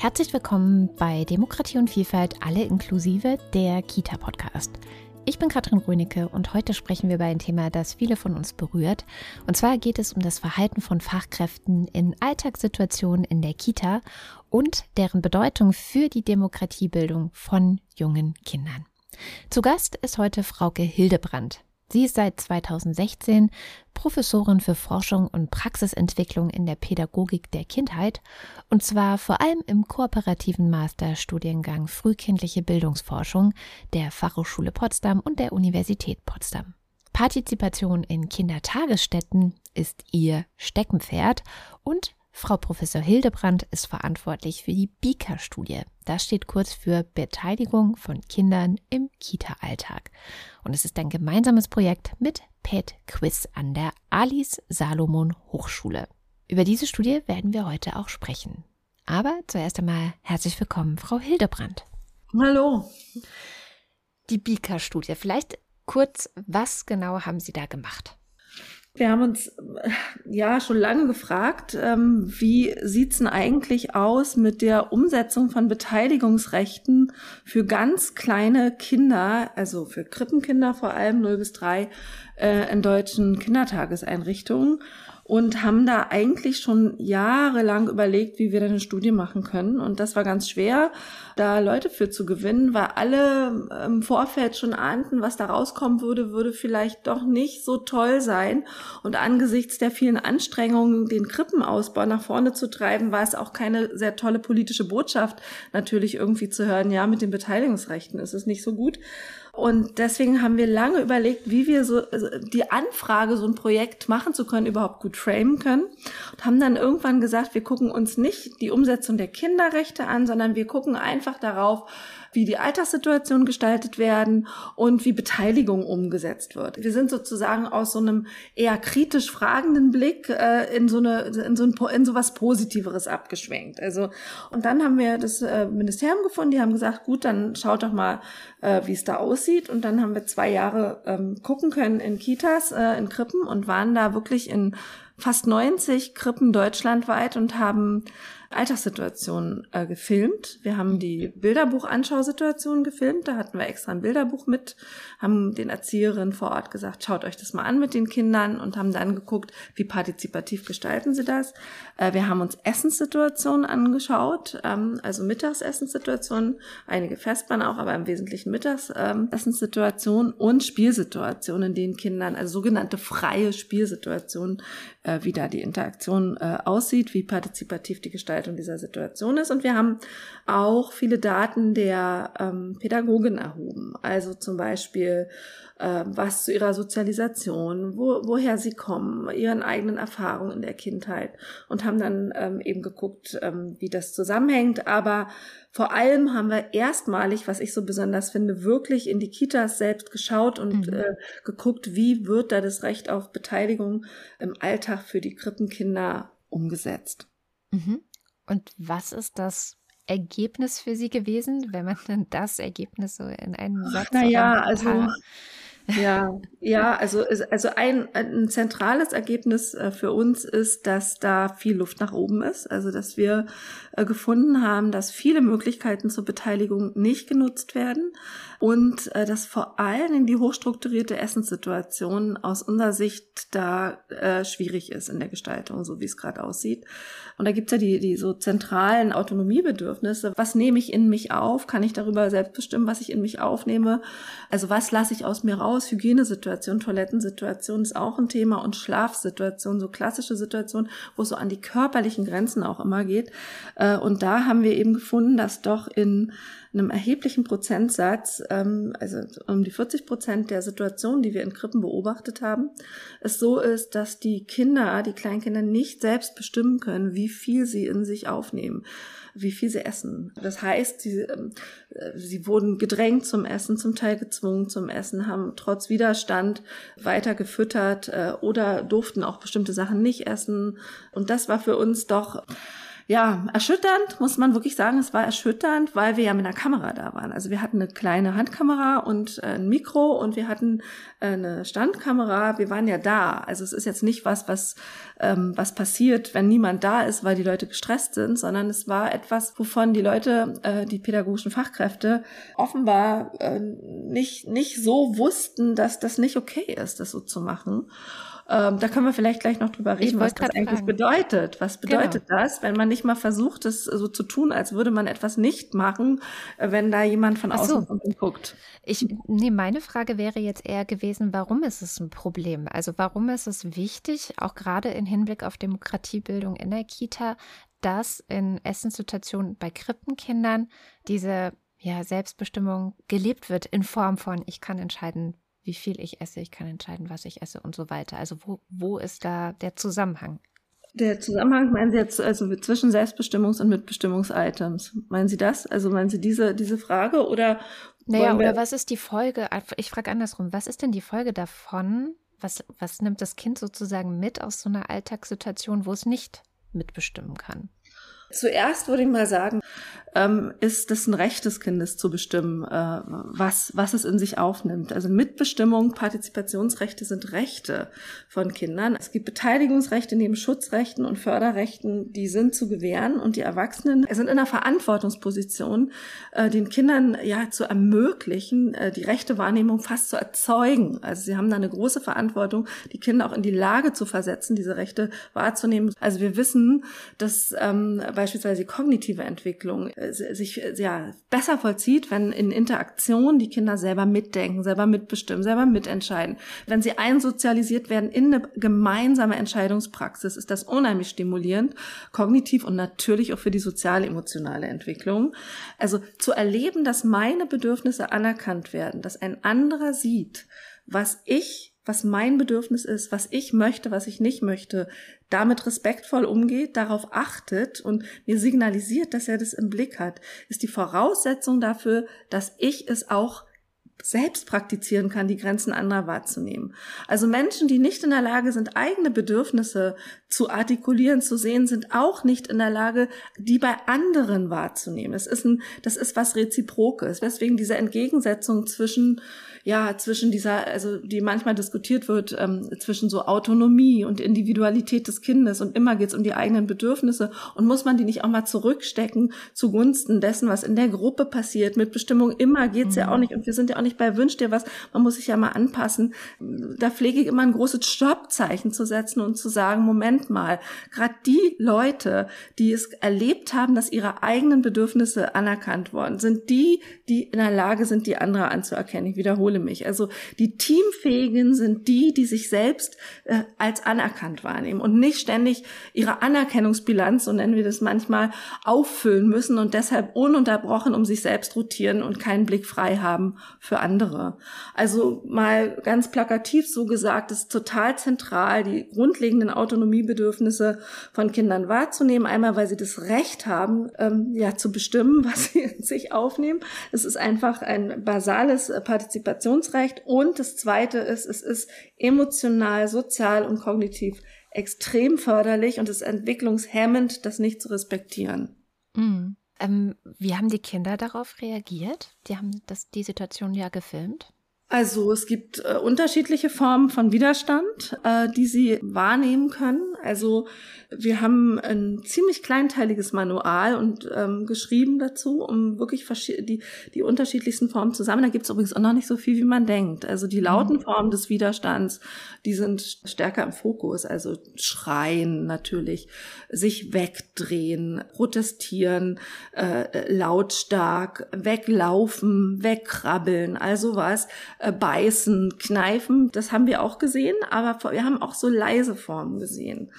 Herzlich willkommen bei Demokratie und Vielfalt, alle inklusive, der Kita-Podcast. Ich bin Katrin Rönecke und heute sprechen wir über ein Thema, das viele von uns berührt. Und zwar geht es um das Verhalten von Fachkräften in Alltagssituationen in der Kita und deren Bedeutung für die Demokratiebildung von jungen Kindern. Zu Gast ist heute Frauke Hildebrand. Sie ist seit 2016 Professorin für Forschung und Praxisentwicklung in der Pädagogik der Kindheit und zwar vor allem im kooperativen Masterstudiengang Frühkindliche Bildungsforschung der Fachhochschule Potsdam und der Universität Potsdam. Partizipation in Kindertagesstätten ist ihr Steckenpferd und Frau Professor Hildebrand ist verantwortlich für die BIKA-Studie. Das steht kurz für Beteiligung von Kindern im Kita-Alltag. Und es ist ein gemeinsames Projekt mit PET Quiz an der Alice Salomon Hochschule. Über diese Studie werden wir heute auch sprechen. Aber zuerst einmal herzlich willkommen, Frau Hildebrand. Hallo. Die BIKA-Studie. Vielleicht kurz, was genau haben Sie da gemacht? Wir haben uns ja schon lange gefragt, ähm, wie sieht's denn eigentlich aus mit der Umsetzung von Beteiligungsrechten für ganz kleine Kinder, also für Krippenkinder vor allem 0 bis 3 äh, in deutschen Kindertageseinrichtungen und haben da eigentlich schon jahrelang überlegt, wie wir eine Studie machen können. Und das war ganz schwer, da Leute für zu gewinnen, weil alle im Vorfeld schon ahnten, was da rauskommen würde, würde vielleicht doch nicht so toll sein. Und angesichts der vielen Anstrengungen, den Krippenausbau nach vorne zu treiben, war es auch keine sehr tolle politische Botschaft, natürlich irgendwie zu hören, ja, mit den Beteiligungsrechten ist es nicht so gut. Und deswegen haben wir lange überlegt, wie wir so also die Anfrage, so ein Projekt machen zu können, überhaupt gut framen können. Und haben dann irgendwann gesagt, wir gucken uns nicht die Umsetzung der Kinderrechte an, sondern wir gucken einfach darauf, wie die Alltagssituationen gestaltet werden und wie Beteiligung umgesetzt wird. Wir sind sozusagen aus so einem eher kritisch fragenden Blick äh, in so eine in so ein in so was Positiveres abgeschwenkt. Also und dann haben wir das äh, Ministerium gefunden, die haben gesagt, gut, dann schaut doch mal, äh, wie es da aussieht. Und dann haben wir zwei Jahre ähm, gucken können in Kitas, äh, in Krippen und waren da wirklich in fast 90 Krippen deutschlandweit und haben Alltagssituationen äh, gefilmt. Wir haben die Bilderbuch-Anschausituation gefilmt. Da hatten wir extra ein Bilderbuch mit, haben den Erzieherinnen vor Ort gesagt, schaut euch das mal an mit den Kindern und haben dann geguckt, wie partizipativ gestalten sie das. Äh, wir haben uns Essenssituationen angeschaut, ähm, also Mittagsessenssituationen, einige Festbahn auch, aber im Wesentlichen Mittagsessenssituationen und Spielsituationen, in denen Kindern, also sogenannte freie Spielsituationen, äh, wie da die Interaktion äh, aussieht, wie partizipativ die Gestaltung dieser Situation ist. Und wir haben auch viele Daten der ähm, Pädagogin erhoben. Also zum Beispiel äh, was zu ihrer Sozialisation, wo, woher sie kommen, ihren eigenen Erfahrungen in der Kindheit und haben dann ähm, eben geguckt, ähm, wie das zusammenhängt. Aber vor allem haben wir erstmalig, was ich so besonders finde, wirklich in die Kitas selbst geschaut und mhm. äh, geguckt, wie wird da das Recht auf Beteiligung im Alltag für die Krippenkinder umgesetzt. Mhm. Und was ist das Ergebnis für Sie gewesen, wenn man dann das Ergebnis so in einem Satz Naja, also ja, ja, also, also ein, ein zentrales Ergebnis äh, für uns ist, dass da viel Luft nach oben ist. Also, dass wir gefunden haben, dass viele Möglichkeiten zur Beteiligung nicht genutzt werden und äh, dass vor allem die hochstrukturierte Essenssituation aus unserer Sicht da äh, schwierig ist in der Gestaltung, so wie es gerade aussieht. Und da gibt's ja die, die so zentralen Autonomiebedürfnisse. Was nehme ich in mich auf? Kann ich darüber selbst bestimmen, was ich in mich aufnehme? Also was lasse ich aus mir raus? Hygienesituation, Toilettensituation ist auch ein Thema und Schlafsituation, so klassische Situationen, wo es so an die körperlichen Grenzen auch immer geht. Äh, und da haben wir eben gefunden, dass doch in einem erheblichen Prozentsatz, ähm, also um die 40 Prozent der Situationen, die wir in Krippen beobachtet haben, es so ist, dass die Kinder, die Kleinkinder nicht selbst bestimmen können, wie viel sie in sich aufnehmen wie viel sie essen. Das heißt, sie, ähm, sie wurden gedrängt zum Essen, zum Teil gezwungen zum Essen, haben trotz Widerstand weiter gefüttert äh, oder durften auch bestimmte Sachen nicht essen. Und das war für uns doch ja, erschütternd, muss man wirklich sagen. Es war erschütternd, weil wir ja mit einer Kamera da waren. Also wir hatten eine kleine Handkamera und äh, ein Mikro und wir hatten äh, eine Standkamera. Wir waren ja da. Also es ist jetzt nicht was, was, ähm, was passiert, wenn niemand da ist, weil die Leute gestresst sind, sondern es war etwas, wovon die Leute, äh, die pädagogischen Fachkräfte, offenbar äh, nicht, nicht so wussten, dass das nicht okay ist, das so zu machen. Ähm, da können wir vielleicht gleich noch drüber reden, was das eigentlich fragen. bedeutet. Was genau. bedeutet genau. das, wenn man nicht mal versucht, es so zu tun, als würde man etwas nicht machen, äh, wenn da jemand von außen so. guckt? Ich, nee, meine Frage wäre jetzt eher gewesen, warum ist es ein Problem? Also warum ist es wichtig, auch gerade im Hinblick auf Demokratiebildung in der Kita, dass in Essenssituationen bei Krippenkindern diese ja, Selbstbestimmung gelebt wird in Form von, ich kann entscheiden, wie viel ich esse, ich kann entscheiden, was ich esse und so weiter. Also wo, wo ist da der Zusammenhang? Der Zusammenhang meinen Sie jetzt also zwischen Selbstbestimmungs- und Mitbestimmungs-Items? Meinen Sie das? Also meinen Sie diese, diese Frage oder? Naja, oder was ist die Folge? Ich frage andersrum, was ist denn die Folge davon? Was, was nimmt das Kind sozusagen mit aus so einer Alltagssituation, wo es nicht mitbestimmen kann? Zuerst würde ich mal sagen, ähm, ist es ein Recht des Kindes zu bestimmen, äh, was, was es in sich aufnimmt. Also Mitbestimmung, Partizipationsrechte sind Rechte von Kindern. Es gibt Beteiligungsrechte neben Schutzrechten und Förderrechten, die sind zu gewähren und die Erwachsenen sind in einer Verantwortungsposition, äh, den Kindern ja zu ermöglichen, äh, die Rechtewahrnehmung fast zu erzeugen. Also sie haben da eine große Verantwortung, die Kinder auch in die Lage zu versetzen, diese Rechte wahrzunehmen. Also wir wissen, dass ähm, beispielsweise kognitive Entwicklung äh, sich äh, ja besser vollzieht, wenn in Interaktion die Kinder selber mitdenken, selber mitbestimmen, selber mitentscheiden. Wenn sie einsozialisiert werden in eine gemeinsame Entscheidungspraxis, ist das unheimlich stimulierend, kognitiv und natürlich auch für die sozial-emotionale Entwicklung. Also zu erleben, dass meine Bedürfnisse anerkannt werden, dass ein anderer sieht, was ich was mein Bedürfnis ist, was ich möchte, was ich nicht möchte, damit respektvoll umgeht, darauf achtet und mir signalisiert, dass er das im Blick hat, ist die Voraussetzung dafür, dass ich es auch selbst praktizieren kann, die Grenzen anderer wahrzunehmen. Also Menschen, die nicht in der Lage sind, eigene Bedürfnisse zu artikulieren, zu sehen, sind auch nicht in der Lage, die bei anderen wahrzunehmen. Es ist ein, das ist was Reziprokes, weswegen diese Entgegensetzung zwischen ja, zwischen dieser, also die manchmal diskutiert wird, ähm, zwischen so Autonomie und Individualität des Kindes und immer geht's um die eigenen Bedürfnisse und muss man die nicht auch mal zurückstecken zugunsten dessen, was in der Gruppe passiert. Mit Bestimmung immer geht's mhm. ja auch nicht und wir sind ja auch nicht bei Wünsch dir was, man muss sich ja mal anpassen. Da pflege ich immer ein großes Stoppzeichen zu setzen und zu sagen, Moment mal, gerade die Leute, die es erlebt haben, dass ihre eigenen Bedürfnisse anerkannt worden sind, die, die in der Lage sind, die andere anzuerkennen. Ich wiederhole wiederhole mich. Also die Teamfähigen sind die, die sich selbst äh, als anerkannt wahrnehmen und nicht ständig ihre Anerkennungsbilanz, so nennen wir das manchmal, auffüllen müssen und deshalb ununterbrochen um sich selbst rotieren und keinen Blick frei haben für andere. Also mal ganz plakativ so gesagt, ist total zentral, die grundlegenden Autonomiebedürfnisse von Kindern wahrzunehmen. Einmal, weil sie das Recht haben, ähm, ja, zu bestimmen, was sie in sich aufnehmen. Es ist einfach ein basales Partizipations Partizipationsrecht. Und das Zweite ist, es ist emotional, sozial und kognitiv extrem förderlich und ist entwicklungshemmend, das nicht zu respektieren. Mhm. Ähm, wie haben die Kinder darauf reagiert? Die haben das, die Situation ja gefilmt. Also es gibt äh, unterschiedliche Formen von Widerstand, äh, die sie wahrnehmen können. Also wir haben ein ziemlich kleinteiliges Manual und ähm, geschrieben dazu, um wirklich die, die unterschiedlichsten Formen zusammen. Da gibt es übrigens auch noch nicht so viel, wie man denkt. Also die lauten mhm. Formen des Widerstands, die sind stärker im Fokus. Also schreien natürlich, sich wegdrehen, protestieren, äh, lautstark, weglaufen, wegkrabbeln, also was äh, beißen, kneifen, das haben wir auch gesehen, aber wir haben auch so leise Formen gesehen.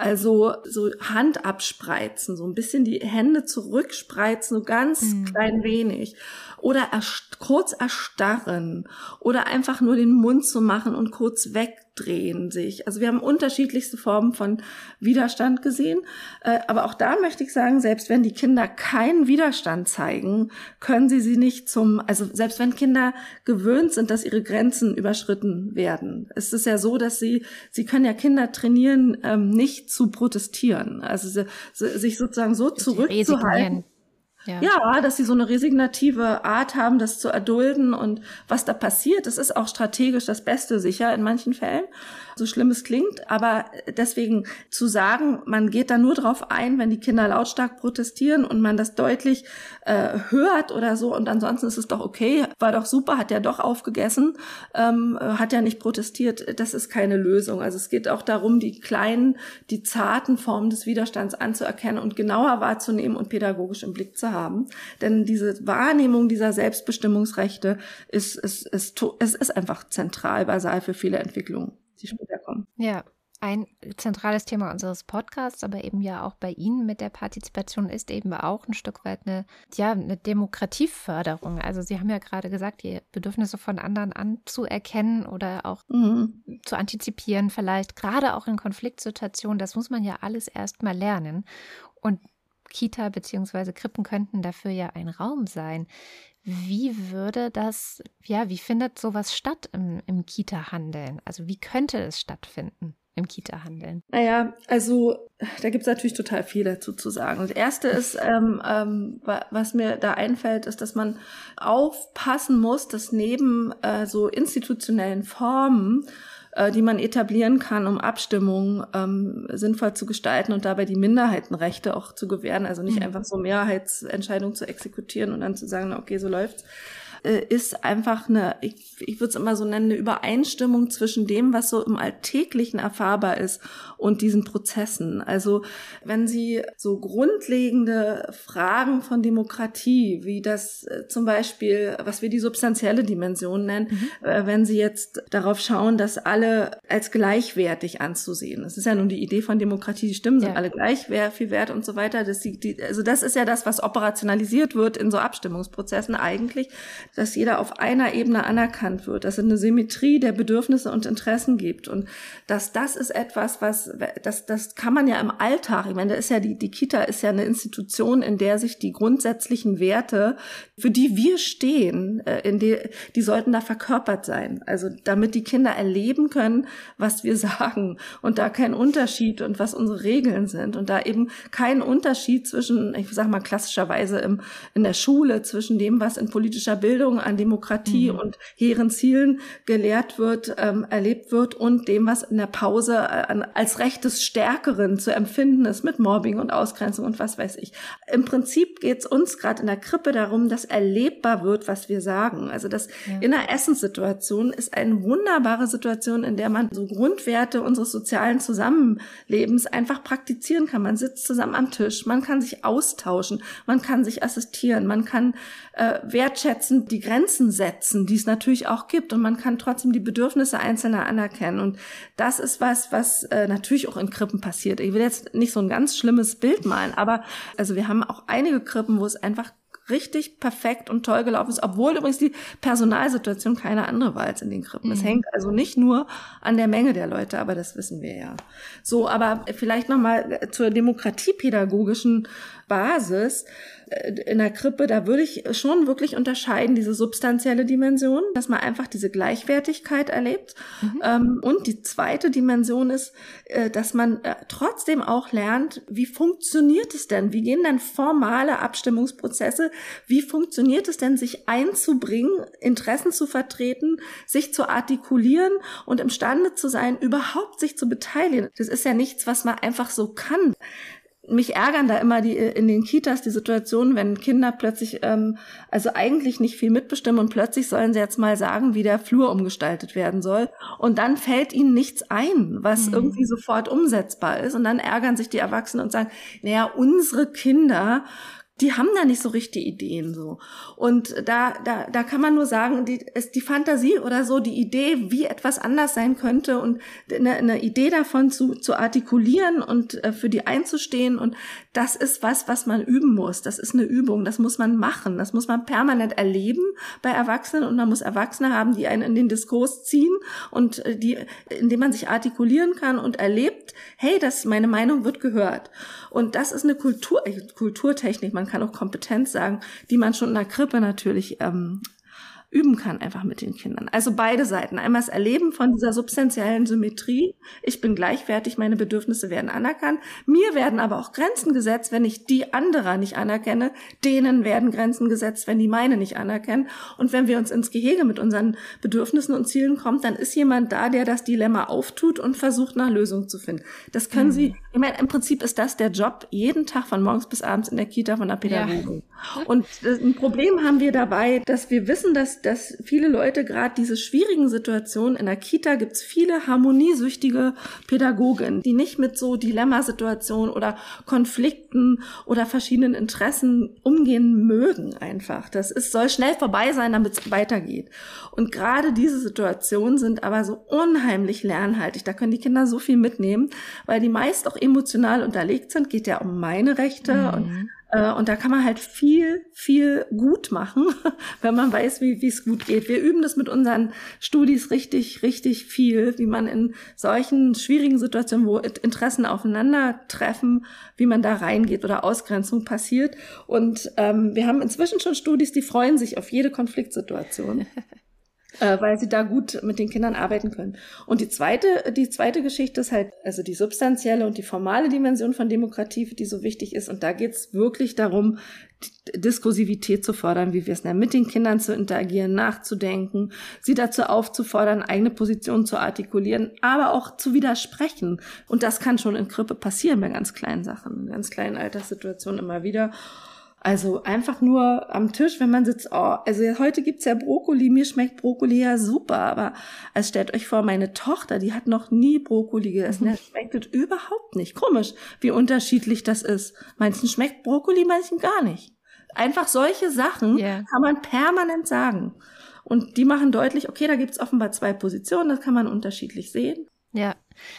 Also so Hand abspreizen, so ein bisschen die Hände zurückspreizen, so ganz mhm. klein wenig. Oder erst kurz erstarren oder einfach nur den Mund zu machen und kurz weg drehen sich. Also wir haben unterschiedlichste Formen von Widerstand gesehen. Äh, aber auch da möchte ich sagen, selbst wenn die Kinder keinen Widerstand zeigen, können sie sie nicht zum, also selbst wenn Kinder gewöhnt sind, dass ihre Grenzen überschritten werden. Es ist ja so, dass sie, sie können ja Kinder trainieren, ähm, nicht zu protestieren. Also sich sozusagen so zurückzuhalten. Ja. ja, dass sie so eine resignative Art haben, das zu erdulden und was da passiert, das ist auch strategisch das Beste sicher in manchen Fällen so schlimm es klingt, aber deswegen zu sagen, man geht da nur drauf ein, wenn die Kinder lautstark protestieren und man das deutlich äh, hört oder so und ansonsten ist es doch okay, war doch super, hat ja doch aufgegessen, ähm, hat ja nicht protestiert, das ist keine Lösung. Also es geht auch darum, die kleinen, die zarten Formen des Widerstands anzuerkennen und genauer wahrzunehmen und pädagogisch im Blick zu haben. Denn diese Wahrnehmung dieser Selbstbestimmungsrechte ist, ist, ist, ist, ist einfach zentral basal für viele Entwicklungen die später kommen. Ja, ein zentrales Thema unseres Podcasts, aber eben ja auch bei Ihnen mit der Partizipation ist eben auch ein Stück weit eine, ja, eine Demokratieförderung. Also Sie haben ja gerade gesagt, die Bedürfnisse von anderen anzuerkennen oder auch mhm. zu antizipieren, vielleicht gerade auch in Konfliktsituationen, das muss man ja alles erstmal lernen. Und Kita bzw. Krippen könnten dafür ja ein Raum sein. Wie würde das, ja, wie findet sowas statt im, im Kita-Handeln? Also wie könnte es stattfinden? im Kita-Handeln? Naja, also da gibt es natürlich total viel dazu zu sagen. Das Erste ist, ähm, ähm, was mir da einfällt, ist, dass man aufpassen muss, dass neben äh, so institutionellen Formen äh, die man etablieren kann, um Abstimmungen ähm, sinnvoll zu gestalten und dabei die Minderheitenrechte auch zu gewähren. Also nicht mhm. einfach so Mehrheitsentscheidungen zu exekutieren und dann zu sagen, okay, so läuft's, äh, ist einfach eine, ich, ich würde es immer so nennen, eine Übereinstimmung zwischen dem, was so im Alltäglichen erfahrbar ist und diesen Prozessen. Also wenn Sie so grundlegende Fragen von Demokratie, wie das äh, zum Beispiel, was wir die substanzielle Dimension nennen, mhm. äh, wenn Sie jetzt darauf schauen, dass alle als gleichwertig anzusehen. Das ist ja nun die Idee von Demokratie, die Stimmen ja. sind alle gleich, wer viel wert und so weiter. Das die, die, also das ist ja das, was operationalisiert wird in so Abstimmungsprozessen eigentlich, dass jeder auf einer Ebene anerkannt wird, dass es eine Symmetrie der Bedürfnisse und Interessen gibt und dass das ist etwas, was das das kann man ja im Alltag. Ich meine, da ist ja die die Kita ist ja eine Institution, in der sich die grundsätzlichen Werte, für die wir stehen, äh, in die die sollten da verkörpert sein. Also damit die Kinder erleben können, was wir sagen und da kein Unterschied und was unsere Regeln sind und da eben kein Unterschied zwischen, ich sag mal klassischerweise im in der Schule zwischen dem, was in politischer Bildung Bildung, an Demokratie mhm. und hehren Zielen gelehrt wird, ähm, erlebt wird und dem, was in der Pause äh, als Recht des Stärkeren zu empfinden ist mit Mobbing und Ausgrenzung und was weiß ich. Im Prinzip geht es uns gerade in der Krippe darum, dass erlebbar wird, was wir sagen. Also das ja. in der Essenssituation ist eine wunderbare Situation, in der man so Grundwerte unseres sozialen Zusammenlebens einfach praktizieren kann. Man sitzt zusammen am Tisch, man kann sich austauschen, man kann sich assistieren, man kann äh, wertschätzen, die Grenzen setzen, die es natürlich auch gibt. Und man kann trotzdem die Bedürfnisse Einzelner anerkennen. Und das ist was, was äh, natürlich auch in Krippen passiert. Ich will jetzt nicht so ein ganz schlimmes Bild malen, aber also wir haben auch einige Krippen, wo es einfach richtig perfekt und toll gelaufen ist, obwohl übrigens die Personalsituation keine andere war als in den Krippen. Es mhm. hängt also nicht nur an der Menge der Leute, aber das wissen wir ja. So, aber vielleicht nochmal zur demokratiepädagogischen Basis in der Krippe, da würde ich schon wirklich unterscheiden, diese substanzielle Dimension, dass man einfach diese Gleichwertigkeit erlebt. Mhm. Ähm, und die zweite Dimension ist, äh, dass man äh, trotzdem auch lernt, wie funktioniert es denn? Wie gehen denn formale Abstimmungsprozesse? Wie funktioniert es denn, sich einzubringen, Interessen zu vertreten, sich zu artikulieren und imstande zu sein, überhaupt sich zu beteiligen? Das ist ja nichts, was man einfach so kann mich ärgern da immer die in den Kitas die Situation, wenn Kinder plötzlich ähm, also eigentlich nicht viel mitbestimmen und plötzlich sollen sie jetzt mal sagen, wie der Flur umgestaltet werden soll und dann fällt ihnen nichts ein, was mhm. irgendwie sofort umsetzbar ist und dann ärgern sich die Erwachsenen und sagen, naja, unsere Kinder die haben da nicht so richtige Ideen so. Und da, da, da kann man nur sagen, die, ist die Fantasie oder so, die Idee, wie etwas anders sein könnte und eine, eine Idee davon zu, zu artikulieren und äh, für die einzustehen. Und das ist was, was man üben muss. Das ist eine Übung. Das muss man machen. Das muss man permanent erleben bei Erwachsenen. Und man muss Erwachsene haben, die einen in den Diskurs ziehen und äh, die, indem man sich artikulieren kann und erlebt, hey, das, meine Meinung wird gehört. Und das ist eine Kultur, äh, Kulturtechnik. Man kann auch Kompetenz sagen, die man schon in der Krippe natürlich ähm, üben kann, einfach mit den Kindern. Also beide Seiten. Einmal das Erleben von dieser substanziellen Symmetrie. Ich bin gleichwertig, meine Bedürfnisse werden anerkannt. Mir werden aber auch Grenzen gesetzt, wenn ich die anderer nicht anerkenne. Denen werden Grenzen gesetzt, wenn die meine nicht anerkennen. Und wenn wir uns ins Gehege mit unseren Bedürfnissen und Zielen kommen, dann ist jemand da, der das Dilemma auftut und versucht, nach Lösung zu finden. Das können mhm. Sie, ich meine, im Prinzip ist das der Job jeden Tag von morgens bis abends in der Kita von der Pädagogin. Ja. Und ein Problem haben wir dabei, dass wir wissen, dass, dass viele Leute gerade diese schwierigen Situationen in der Kita gibt es viele harmoniesüchtige Pädagogen, die nicht mit so Dilemmasituationen oder Konflikten oder verschiedenen Interessen umgehen mögen einfach. Das ist, soll schnell vorbei sein, damit es weitergeht. Und gerade diese Situationen sind aber so unheimlich lernhaltig. Da können die Kinder so viel mitnehmen, weil die meist auch emotional unterlegt sind. Geht ja um meine Rechte mhm. und und da kann man halt viel, viel gut machen, wenn man weiß, wie es gut geht. Wir üben das mit unseren Studis richtig, richtig viel, wie man in solchen schwierigen Situationen, wo Interessen aufeinandertreffen, wie man da reingeht oder Ausgrenzung passiert. Und ähm, wir haben inzwischen schon Studis, die freuen sich auf jede Konfliktsituation. äh, weil sie da gut mit den Kindern arbeiten können. Und die zweite, die zweite Geschichte ist halt, also die substanzielle und die formale Dimension von Demokratie, die so wichtig ist. Und da geht's wirklich darum, Diskursivität zu fördern, wie wir es nennen, mit den Kindern zu interagieren, nachzudenken, sie dazu aufzufordern, eigene Positionen zu artikulieren, aber auch zu widersprechen. Und das kann schon in Krippe passieren bei ganz kleinen Sachen, in ganz kleinen Alltagssituationen immer wieder. Also einfach nur am Tisch, wenn man sitzt, oh, also heute gibt's ja Brokkoli, mir schmeckt Brokkoli ja super, aber also stellt euch vor, meine Tochter, die hat noch nie Brokkoli gegessen, schmeckt das überhaupt nicht. Komisch, wie unterschiedlich das ist. Manchen schmeckt Brokkoli, manchen gar nicht. Einfach solche Sachen yeah. kann man permanent sagen. Und die machen deutlich, okay, da gibt's offenbar zwei Positionen, das kann man unterschiedlich sehen. Ja,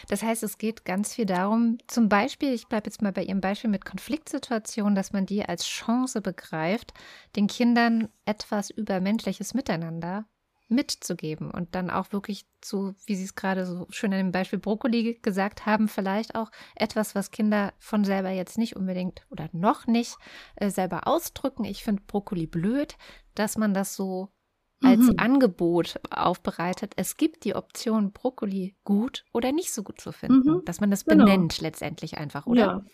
das heißt, es geht ganz viel darum, zum Beispiel, ich bleibe jetzt mal bei Ihrem Beispiel mit Konfliktsituationen, dass man die als Chance begreift, den Kindern etwas über menschliches Miteinander mitzugeben und dann auch wirklich zu, wie Sie es gerade so schön an dem Beispiel Brokkoli gesagt haben, vielleicht auch etwas, was Kinder von selber jetzt nicht unbedingt oder noch nicht äh, selber ausdrücken. Ich finde Brokkoli blöd, dass man das so als mhm. Angebot aufbereitet. Es gibt die Option, Brokkoli gut oder nicht so gut zu finden. Mhm. Dass man das genau. benennt letztendlich einfach, oder? Ja.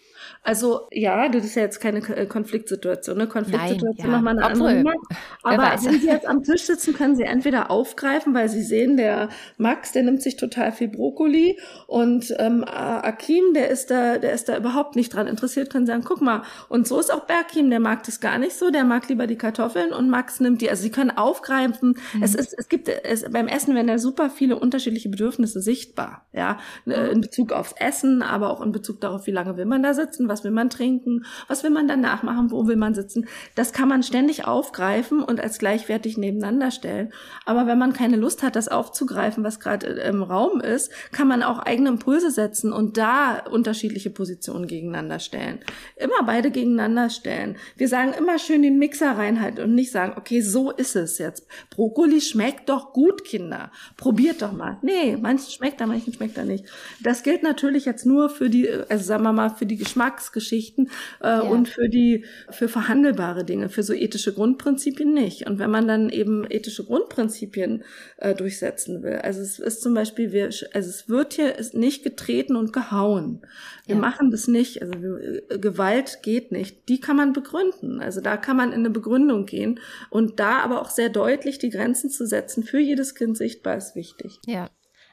Also ja, das ist ja jetzt keine äh, Konfliktsituation. Ne? Konfliktsituation Nein, ja. nochmal eine Obwohl, andere. Aber wenn Sie jetzt am Tisch sitzen, können Sie entweder aufgreifen, weil Sie sehen, der Max, der nimmt sich total viel Brokkoli und ähm, Akim, der ist da, der ist da überhaupt nicht dran interessiert, können sagen, guck mal. Und so ist auch Berkim, der mag das gar nicht so, der mag lieber die Kartoffeln und Max nimmt die. Also Sie können aufgreifen kämpfen. Mhm. Es ist, es gibt, es, beim Essen werden ja super viele unterschiedliche Bedürfnisse sichtbar, ja, äh, in Bezug aufs Essen, aber auch in Bezug darauf, wie lange will man da sitzen, was will man trinken, was will man danach machen, wo will man sitzen. Das kann man ständig aufgreifen und als gleichwertig nebeneinander stellen. Aber wenn man keine Lust hat, das aufzugreifen, was gerade im Raum ist, kann man auch eigene Impulse setzen und da unterschiedliche Positionen gegeneinander stellen. Immer beide gegeneinander stellen. Wir sagen immer schön den Mixer reinhalten und nicht sagen, okay, so ist es jetzt. Brokkoli schmeckt doch gut, Kinder. Probiert doch mal. Nee, manchen schmeckt er, manchen schmeckt er nicht. Das gilt natürlich jetzt nur für die, also sagen wir mal, für die Geschmacksgeschichten äh, ja. und für die, für verhandelbare Dinge, für so ethische Grundprinzipien nicht. Und wenn man dann eben ethische Grundprinzipien äh, durchsetzen will, also es ist zum Beispiel, wir, also es wird hier nicht getreten und gehauen. Wir ja. machen das nicht, also wir, Gewalt geht nicht. Die kann man begründen. Also da kann man in eine Begründung gehen und da aber auch sehr deutlich die Grenzen zu setzen, für jedes Kind sichtbar, ist wichtig. Ja.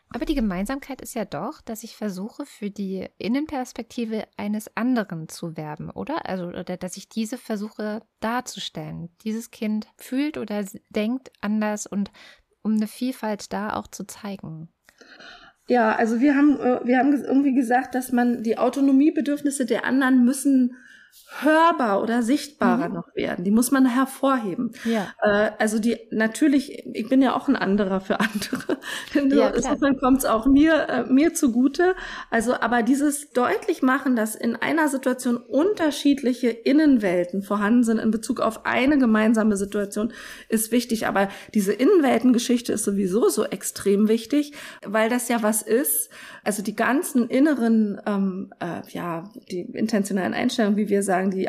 Aber die Gemeinsamkeit ist ja doch, dass ich versuche, für die Innenperspektive eines anderen zu werben, oder? Also, oder dass ich diese versuche darzustellen. Dieses Kind fühlt oder denkt anders und um eine Vielfalt da auch zu zeigen. Ja, also wir haben, äh, wir haben irgendwie gesagt, dass man die Autonomiebedürfnisse der anderen müssen hörbar oder sichtbarer mhm. noch werden. Die muss man hervorheben. Ja. Äh, also die natürlich, ich bin ja auch ein anderer für andere. Ja, Insofern kommt es auch mir äh, mir zugute. Also, aber dieses deutlich machen, dass in einer Situation unterschiedliche Innenwelten vorhanden sind in Bezug auf eine gemeinsame Situation, ist wichtig. Aber diese Innenweltengeschichte ist sowieso so extrem wichtig, weil das ja was ist. Also die ganzen inneren, ähm, äh, ja, die intentionalen Einstellungen, wie wir sagen, die,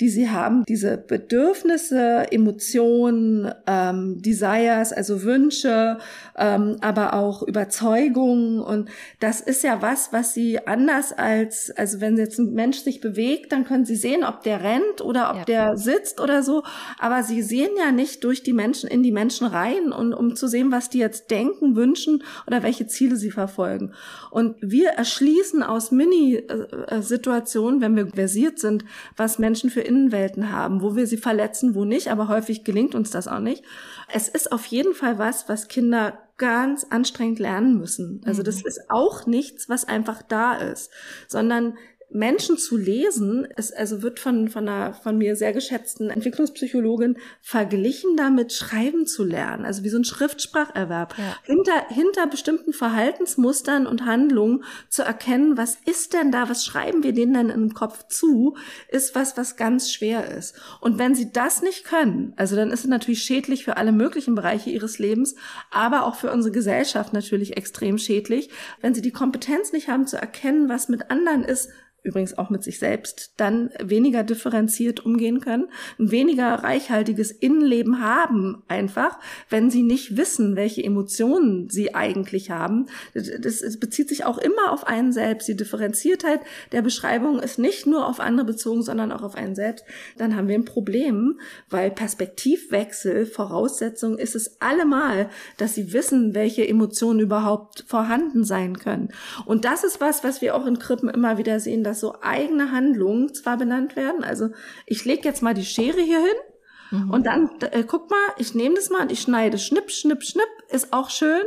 die sie haben, diese Bedürfnisse, Emotionen, ähm, Desires, also Wünsche, ähm, aber auch Überzeugungen. Und das ist ja was, was sie anders als, also wenn jetzt ein Mensch sich bewegt, dann können sie sehen, ob der rennt oder ob ja. der sitzt oder so. Aber sie sehen ja nicht durch die Menschen in die Menschen rein und um zu sehen, was die jetzt denken, wünschen oder welche Ziele sie verfolgen. Und wir erschließen aus Mini-Situationen, wenn wir versiert sind, was Menschen für Innenwelten haben, wo wir sie verletzen, wo nicht, aber häufig gelingt uns das auch nicht. Es ist auf jeden Fall was, was Kinder ganz anstrengend lernen müssen. Also das mhm. ist auch nichts, was einfach da ist, sondern Menschen zu lesen, es also wird von, von einer von mir sehr geschätzten Entwicklungspsychologin verglichen damit, schreiben zu lernen. Also wie so ein Schriftspracherwerb. Ja. Hinter, hinter bestimmten Verhaltensmustern und Handlungen zu erkennen, was ist denn da, was schreiben wir denen denn im Kopf zu, ist was, was ganz schwer ist. Und wenn sie das nicht können, also dann ist es natürlich schädlich für alle möglichen Bereiche ihres Lebens, aber auch für unsere Gesellschaft natürlich extrem schädlich, wenn sie die Kompetenz nicht haben zu erkennen, was mit anderen ist, übrigens auch mit sich selbst, dann weniger differenziert umgehen können, ein weniger reichhaltiges Innenleben haben, einfach, wenn sie nicht wissen, welche Emotionen sie eigentlich haben. Das, das bezieht sich auch immer auf einen selbst. Die Differenziertheit der Beschreibung ist nicht nur auf andere bezogen, sondern auch auf einen selbst. Dann haben wir ein Problem, weil Perspektivwechsel Voraussetzung ist es allemal, dass sie wissen, welche Emotionen überhaupt vorhanden sein können. Und das ist was, was wir auch in Krippen immer wieder sehen, dass so eigene Handlungen zwar benannt werden. Also ich lege jetzt mal die Schere hier hin mhm. und dann äh, guck mal, ich nehme das mal und ich schneide schnipp, schnipp, schnipp, ist auch schön,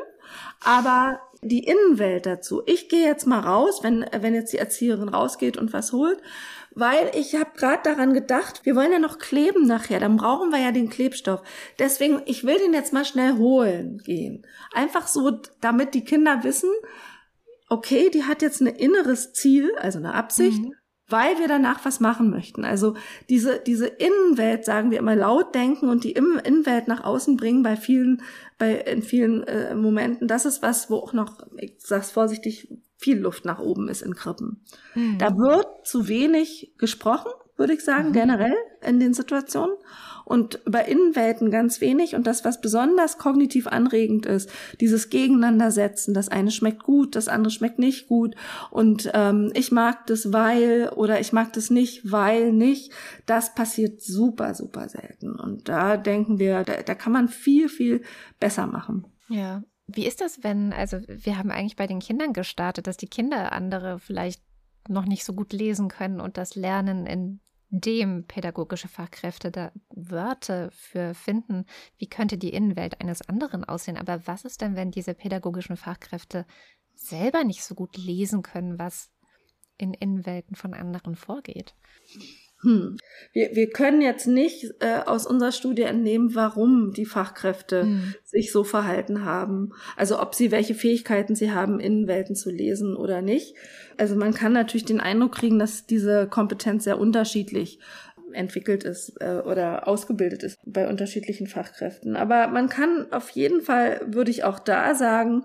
aber die Innenwelt dazu. Ich gehe jetzt mal raus, wenn wenn jetzt die Erzieherin rausgeht und was holt, weil ich habe gerade daran gedacht, wir wollen ja noch kleben nachher, dann brauchen wir ja den Klebstoff. Deswegen, ich will den jetzt mal schnell holen gehen. Einfach so, damit die Kinder wissen, okay, die hat jetzt ein inneres Ziel, also eine Absicht, mhm. weil wir danach was machen möchten. Also diese, diese Innenwelt, sagen wir immer, laut denken und die Innenwelt nach außen bringen bei vielen, bei, in vielen äh, Momenten, das ist was, wo auch noch, ich sag's vorsichtig, viel Luft nach oben ist in Krippen. Mhm. Da wird zu wenig gesprochen, würde ich sagen, mhm. generell in den Situationen und über Innenwelten ganz wenig. Und das, was besonders kognitiv anregend ist, dieses Gegeneinandersetzen, das eine schmeckt gut, das andere schmeckt nicht gut und ähm, ich mag das, weil oder ich mag das nicht, weil nicht, das passiert super, super selten. Und da denken wir, da, da kann man viel, viel besser machen. Ja. Wie ist das, wenn, also wir haben eigentlich bei den Kindern gestartet, dass die Kinder andere vielleicht noch nicht so gut lesen können und das Lernen in dem pädagogische Fachkräfte da Wörter für finden, wie könnte die Innenwelt eines anderen aussehen. Aber was ist denn, wenn diese pädagogischen Fachkräfte selber nicht so gut lesen können, was in Innenwelten von anderen vorgeht? Hm. Wir, wir können jetzt nicht äh, aus unserer Studie entnehmen, warum die Fachkräfte hm. sich so verhalten haben. Also ob sie welche Fähigkeiten sie haben, Innenwelten zu lesen oder nicht. Also man kann natürlich den Eindruck kriegen, dass diese Kompetenz sehr unterschiedlich entwickelt ist äh, oder ausgebildet ist bei unterschiedlichen Fachkräften. Aber man kann auf jeden Fall, würde ich auch da sagen,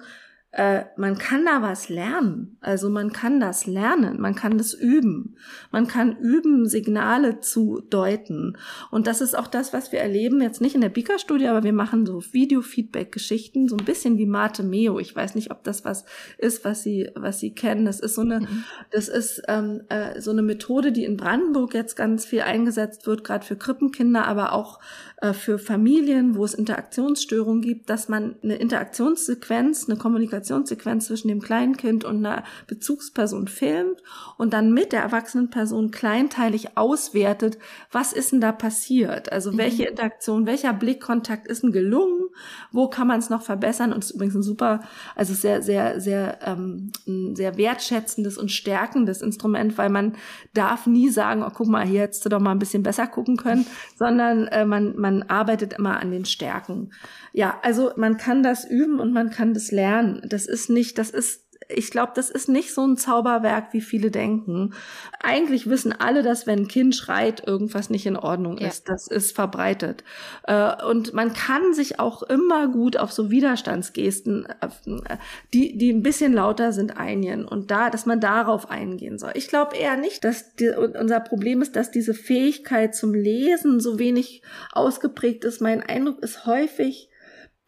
äh, man kann da was lernen. Also man kann das lernen, man kann das üben. Man kann üben, Signale zu deuten. Und das ist auch das, was wir erleben, jetzt nicht in der Bika-Studie, aber wir machen so Video-Feedback-Geschichten, so ein bisschen wie Mate Meo. Ich weiß nicht, ob das was ist, was Sie, was Sie kennen. Das ist so eine, mhm. das ist ähm, äh, so eine Methode, die in Brandenburg jetzt ganz viel eingesetzt wird, gerade für Krippenkinder, aber auch äh, für Familien, wo es Interaktionsstörungen gibt, dass man eine Interaktionssequenz, eine Kommunikationssequenz zwischen dem kleinen Kind und einer Bezugsperson filmt und dann mit der erwachsenen Person kleinteilig auswertet, was ist denn da passiert? Also mhm. welche Interaktion, welcher Blickkontakt ist denn gelungen? Wo kann man es noch verbessern? Und es ist übrigens ein super, also sehr, sehr, sehr, ähm, ein sehr wertschätzendes und stärkendes Instrument, weil man darf nie sagen, oh, guck mal, hier hättest du doch mal ein bisschen besser gucken können, sondern äh, man, man arbeitet immer an den Stärken. Ja, also man kann das üben und man kann das lernen. Das ist nicht, das ist ich glaube, das ist nicht so ein Zauberwerk, wie viele denken. Eigentlich wissen alle, dass wenn ein Kind schreit, irgendwas nicht in Ordnung ist. Ja. Das ist verbreitet. Äh, und man kann sich auch immer gut auf so Widerstandsgesten, äh, die, die ein bisschen lauter sind, einigen und da, dass man darauf eingehen soll. Ich glaube eher nicht, dass die, unser Problem ist, dass diese Fähigkeit zum Lesen so wenig ausgeprägt ist. Mein Eindruck ist häufig,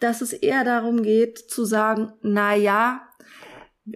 dass es eher darum geht zu sagen, na ja,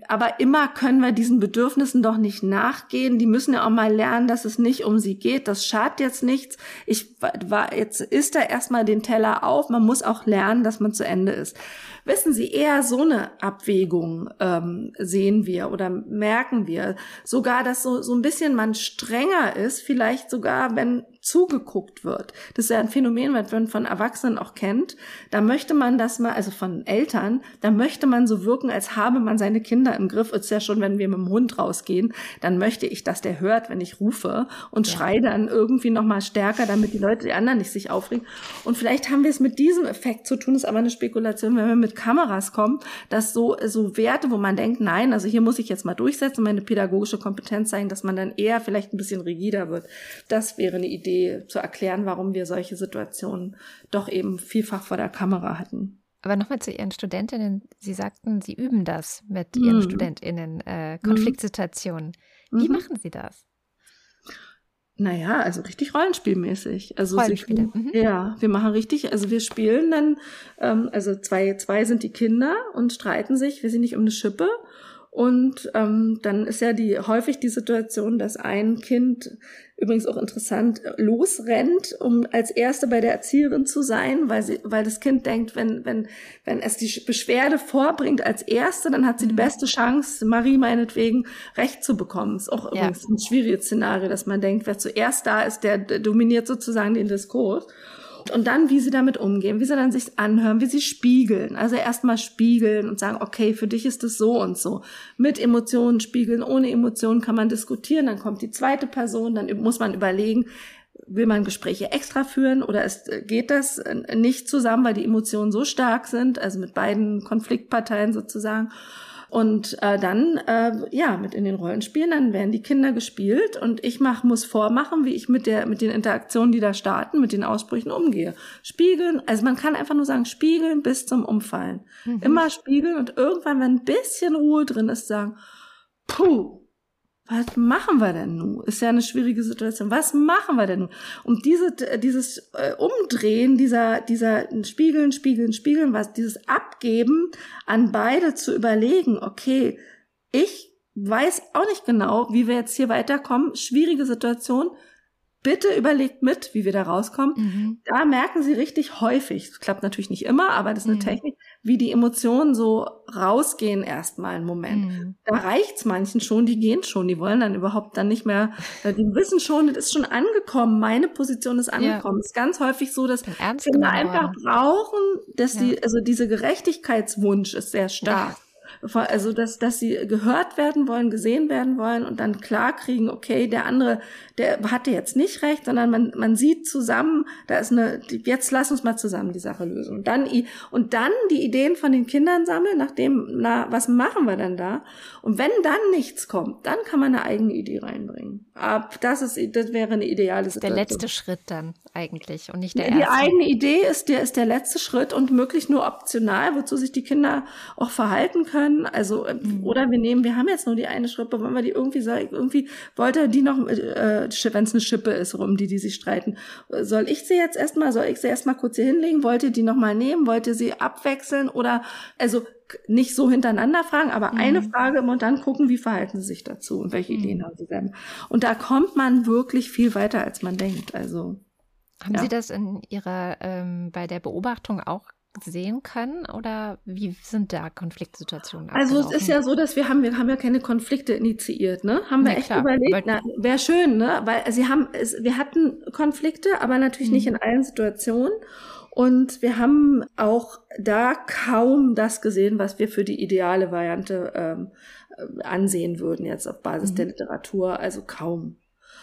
aber immer können wir diesen Bedürfnissen doch nicht nachgehen. Die müssen ja auch mal lernen, dass es nicht um sie geht. Das schadet jetzt nichts. Ich war jetzt ist da erstmal den Teller auf. Man muss auch lernen, dass man zu Ende ist. Wissen Sie, eher so eine Abwägung ähm, sehen wir oder merken wir. Sogar, dass so, so ein bisschen man strenger ist, vielleicht sogar, wenn zugeguckt wird. Das ist ja ein Phänomen, was man von Erwachsenen auch kennt. Da möchte man das mal, also von Eltern, da möchte man so wirken, als habe man seine Kinder im Griff. Ist ja schon, wenn wir mit dem Hund rausgehen, dann möchte ich, dass der hört, wenn ich rufe und ja. schreie dann irgendwie noch mal stärker, damit die Leute, die anderen nicht sich aufregen. Und vielleicht haben wir es mit diesem Effekt zu tun, ist aber eine Spekulation, wenn wir mit Kameras kommen, dass so, so Werte, wo man denkt, nein, also hier muss ich jetzt mal durchsetzen, meine pädagogische Kompetenz zeigen, dass man dann eher vielleicht ein bisschen rigider wird. Das wäre eine Idee, Idee zu erklären, warum wir solche Situationen doch eben vielfach vor der Kamera hatten. Aber nochmal zu Ihren Studentinnen. Sie sagten, Sie üben das mit Ihren mhm. Studentinnen, äh, Konfliktsituationen. Wie mhm. machen Sie das? Naja, also richtig rollenspielmäßig. Also Rollenspiele. Sie, mhm. Ja, wir machen richtig, also wir spielen dann, ähm, also zwei, zwei sind die Kinder und streiten sich, wir sind nicht um eine Schippe. Und ähm, dann ist ja die häufig die Situation, dass ein Kind übrigens auch interessant losrennt, um als Erste bei der Erzieherin zu sein, weil sie, weil das Kind denkt, wenn wenn wenn es die Beschwerde vorbringt als Erste, dann hat sie die mhm. beste Chance, Marie meinetwegen recht zu bekommen. Ist auch übrigens ja. ein schwieriges Szenario, dass man denkt, wer zuerst da ist, der dominiert sozusagen den Diskurs. Und dann, wie sie damit umgehen, wie sie dann sich anhören, wie sie spiegeln. Also erstmal spiegeln und sagen, okay, für dich ist es so und so. Mit Emotionen spiegeln, ohne Emotionen kann man diskutieren. Dann kommt die zweite Person, dann muss man überlegen, will man Gespräche extra führen oder ist, geht das nicht zusammen, weil die Emotionen so stark sind, also mit beiden Konfliktparteien sozusagen. Und äh, dann, äh, ja, mit in den Rollenspielen, dann werden die Kinder gespielt und ich mach, muss vormachen, wie ich mit der, mit den Interaktionen, die da starten, mit den Aussprüchen umgehe. Spiegeln, also man kann einfach nur sagen, spiegeln bis zum Umfallen. Mhm. Immer spiegeln und irgendwann, wenn ein bisschen Ruhe drin ist, sagen, puh, was machen wir denn nun? Ist ja eine schwierige Situation. Was machen wir denn nun? Und diese, dieses äh, Umdrehen dieser, dieser Spiegeln, Spiegeln, Spiegeln, was, dieses Abgeben an beide zu überlegen, okay, ich weiß auch nicht genau, wie wir jetzt hier weiterkommen. Schwierige Situation. Bitte überlegt mit, wie wir da rauskommen. Mhm. Da merken sie richtig häufig, das klappt natürlich nicht immer, aber das ist eine mhm. Technik, wie die Emotionen so rausgehen erstmal einen Moment. Mhm. Da reicht's manchen schon, die gehen schon, die wollen dann überhaupt dann nicht mehr, äh, die wissen schon, das ist schon angekommen, meine Position ist angekommen. Es ja. ist ganz häufig so, dass Kinder einfach brauchen, dass ja. die, also diese Gerechtigkeitswunsch ist sehr stark. Ja also dass, dass sie gehört werden wollen, gesehen werden wollen und dann klar kriegen, okay, der andere, der hatte jetzt nicht recht, sondern man, man sieht zusammen, da ist eine, jetzt lass uns mal zusammen die Sache lösen. Und dann, und dann die Ideen von den Kindern sammeln, nachdem, na, was machen wir denn da? Und wenn dann nichts kommt, dann kann man eine eigene Idee reinbringen. Ab, das ist, das wäre eine ideale Situation. Der letzte Schritt dann eigentlich und nicht der die erste. Die eigene Idee ist der, ist der letzte Schritt und möglich nur optional, wozu sich die Kinder auch verhalten können können. Also, äh, mhm. oder wir nehmen, wir haben jetzt nur die eine Schrippe, wollen wir die irgendwie sagen, irgendwie wollte die noch, äh, wenn es eine Schippe ist, rum, die, die sich streiten. Soll ich sie jetzt erstmal, soll ich sie erstmal kurz hier hinlegen? Wollt ihr die nochmal nehmen? Wollt ihr sie abwechseln? Oder, also, nicht so hintereinander fragen, aber mhm. eine Frage und dann gucken, wie verhalten sie sich dazu und welche mhm. Ideen haben sie denn. Und da kommt man wirklich viel weiter, als man denkt. Also. Haben ja. Sie das in Ihrer, ähm, bei der Beobachtung auch sehen können oder wie sind da Konfliktsituationen? Also es ist ja so, dass wir haben, wir haben ja keine Konflikte initiiert, ne? Haben wir ja, echt klar, überlegt, wäre schön, ne? Weil sie haben, es, wir hatten Konflikte, aber natürlich mhm. nicht in allen Situationen. Und wir haben auch da kaum das gesehen, was wir für die ideale Variante ähm, ansehen würden jetzt auf Basis mhm. der Literatur. Also kaum.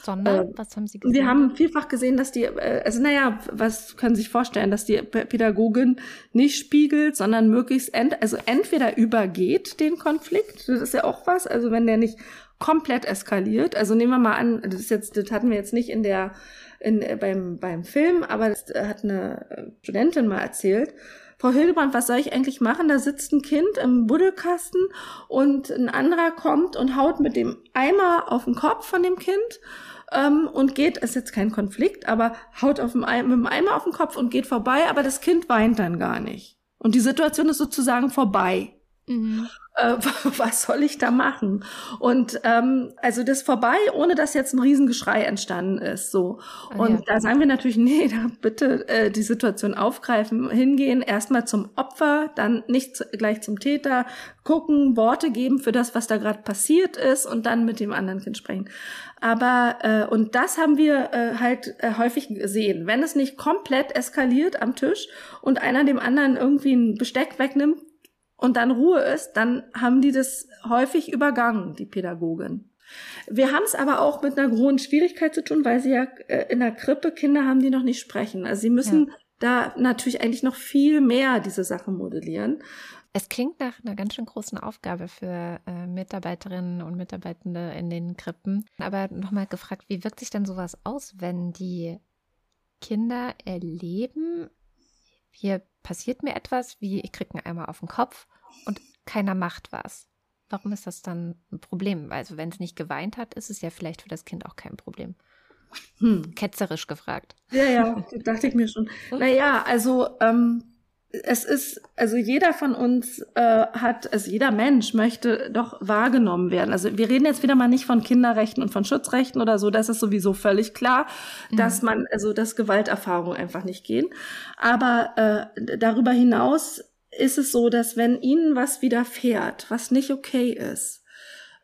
Sondern, äh, was haben Sie gesehen? Wir haben vielfach gesehen, dass die, äh, also naja, was können Sie sich vorstellen, dass die Pädagogin nicht spiegelt, sondern möglichst, ent, also entweder übergeht den Konflikt, das ist ja auch was, also wenn der nicht komplett eskaliert, also nehmen wir mal an, das ist jetzt, das hatten wir jetzt nicht in der, in, äh, beim, beim Film, aber das hat eine Studentin mal erzählt, Frau Hildebrand, was soll ich eigentlich machen? Da sitzt ein Kind im Buddelkasten und ein anderer kommt und haut mit dem Eimer auf den Kopf von dem Kind ähm, und geht, ist jetzt kein Konflikt, aber haut auf dem Eimer, mit dem Eimer auf den Kopf und geht vorbei, aber das Kind weint dann gar nicht. Und die Situation ist sozusagen vorbei. Mhm äh, was soll ich da machen? Und ähm, also das vorbei, ohne dass jetzt ein Riesengeschrei entstanden ist. So. Ah, und ja. da sagen wir natürlich, nee, da bitte äh, die Situation aufgreifen, hingehen, erstmal zum Opfer, dann nicht zu, gleich zum Täter, gucken, Worte geben für das, was da gerade passiert ist und dann mit dem anderen Kind sprechen. Aber äh, und das haben wir äh, halt äh, häufig gesehen. Wenn es nicht komplett eskaliert am Tisch und einer dem anderen irgendwie ein Besteck wegnimmt, und dann Ruhe ist, dann haben die das häufig übergangen, die Pädagogin. Wir haben es aber auch mit einer hohen Schwierigkeit zu tun, weil sie ja äh, in der Krippe Kinder haben, die noch nicht sprechen. Also sie müssen ja. da natürlich eigentlich noch viel mehr diese Sachen modellieren. Es klingt nach einer ganz schön großen Aufgabe für äh, Mitarbeiterinnen und Mitarbeitende in den Krippen. Aber nochmal gefragt, wie wirkt sich denn sowas aus, wenn die Kinder erleben, hier passiert mir etwas, wie ich kriege einen Eimer auf den Kopf und keiner macht was. Warum ist das dann ein Problem? Also wenn es nicht geweint hat, ist es ja vielleicht für das Kind auch kein Problem. Hm. Ketzerisch gefragt. Ja, ja, dachte ich mir schon. Naja, also ähm, es ist, also jeder von uns äh, hat, also jeder Mensch möchte doch wahrgenommen werden. Also wir reden jetzt wieder mal nicht von Kinderrechten und von Schutzrechten oder so, das ist sowieso völlig klar, mhm. dass man, also dass Gewalterfahrungen einfach nicht gehen. Aber äh, darüber hinaus ist es so, dass wenn ihnen was widerfährt, was nicht okay ist,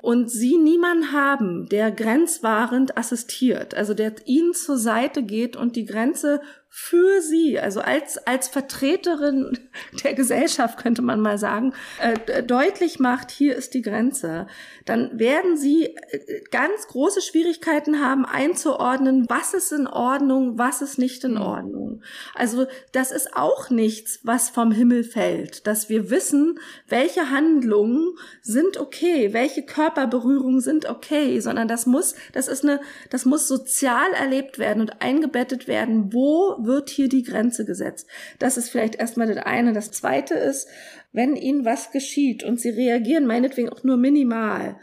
und sie niemanden haben, der grenzwahrend assistiert, also der ihnen zur Seite geht und die Grenze für sie, also als, als Vertreterin der Gesellschaft könnte man mal sagen, äh, deutlich macht, hier ist die Grenze, dann werden sie äh, ganz große Schwierigkeiten haben einzuordnen, was ist in Ordnung, was ist nicht in mhm. Ordnung. Also das ist auch nichts, was vom Himmel fällt, dass wir wissen, welche Handlungen sind okay, welche Körperberührungen sind okay, sondern das muss, das ist eine, das muss sozial erlebt werden und eingebettet werden, wo wird hier die Grenze gesetzt? Das ist vielleicht erstmal das eine. Das zweite ist, wenn ihnen was geschieht und sie reagieren meinetwegen auch nur minimal,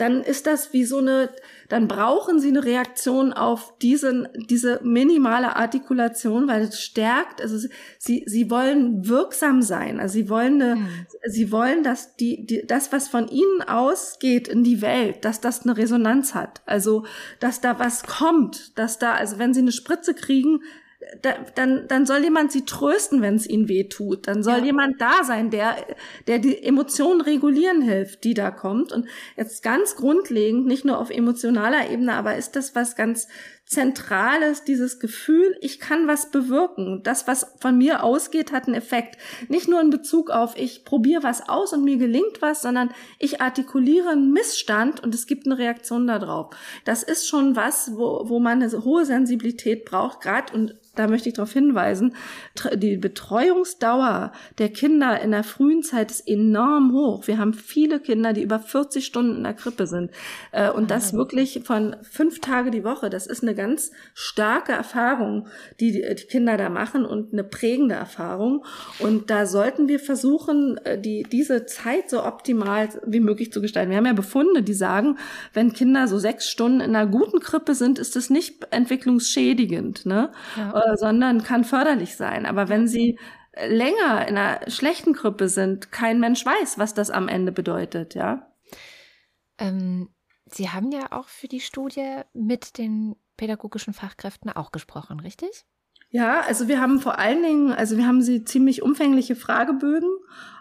dann ist das wie so eine, dann brauchen sie eine Reaktion auf diesen, diese minimale Artikulation, weil es stärkt, also sie, sie wollen wirksam sein, also sie wollen eine, mhm. sie wollen, dass die, die, das, was von ihnen ausgeht in die Welt, dass das eine Resonanz hat, also, dass da was kommt, dass da, also wenn sie eine Spritze kriegen, da, dann, dann soll jemand sie trösten, wenn es ihnen weh tut. Dann soll ja. jemand da sein, der, der die Emotionen regulieren hilft, die da kommt. Und jetzt ganz grundlegend, nicht nur auf emotionaler Ebene, aber ist das was ganz Zentrales, dieses Gefühl, ich kann was bewirken. Das, was von mir ausgeht, hat einen Effekt. Nicht nur in Bezug auf, ich probiere was aus und mir gelingt was, sondern ich artikuliere einen Missstand und es gibt eine Reaktion darauf. Das ist schon was, wo, wo man eine hohe Sensibilität braucht, gerade und da möchte ich darauf hinweisen, die Betreuungsdauer der Kinder in der frühen Zeit ist enorm hoch. Wir haben viele Kinder, die über 40 Stunden in der Krippe sind. Äh, und das wirklich von fünf Tage die Woche. Das ist eine ganz starke Erfahrung, die die Kinder da machen und eine prägende Erfahrung. Und da sollten wir versuchen, äh, die, diese Zeit so optimal wie möglich zu gestalten. Wir haben ja Befunde, die sagen, wenn Kinder so sechs Stunden in einer guten Krippe sind, ist es nicht entwicklungsschädigend. Ne? Ja äh, sondern kann förderlich sein. Aber wenn sie länger in einer schlechten Krippe sind, kein Mensch weiß, was das am Ende bedeutet, ja. Ähm, sie haben ja auch für die Studie mit den pädagogischen Fachkräften auch gesprochen, richtig? Ja, also wir haben vor allen Dingen, also wir haben sie ziemlich umfängliche Fragebögen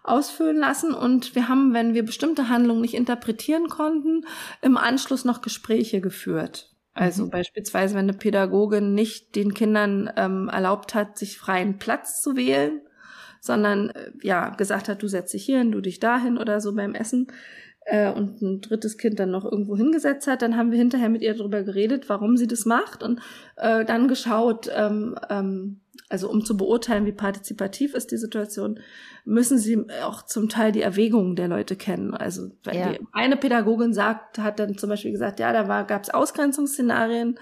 ausfüllen lassen und wir haben, wenn wir bestimmte Handlungen nicht interpretieren konnten, im Anschluss noch Gespräche geführt. Also mhm. beispielsweise, wenn eine Pädagogin nicht den Kindern ähm, erlaubt hat, sich freien Platz zu wählen, sondern äh, ja gesagt hat, du setz dich hier hin, du dich dahin oder so beim Essen, äh, und ein drittes Kind dann noch irgendwo hingesetzt hat, dann haben wir hinterher mit ihr darüber geredet, warum sie das macht und äh, dann geschaut, ähm, ähm, also um zu beurteilen, wie partizipativ ist die Situation, müssen sie auch zum Teil die Erwägungen der Leute kennen. Also ja. eine Pädagogin sagt, hat dann zum Beispiel gesagt, ja, da gab es Ausgrenzungsszenarien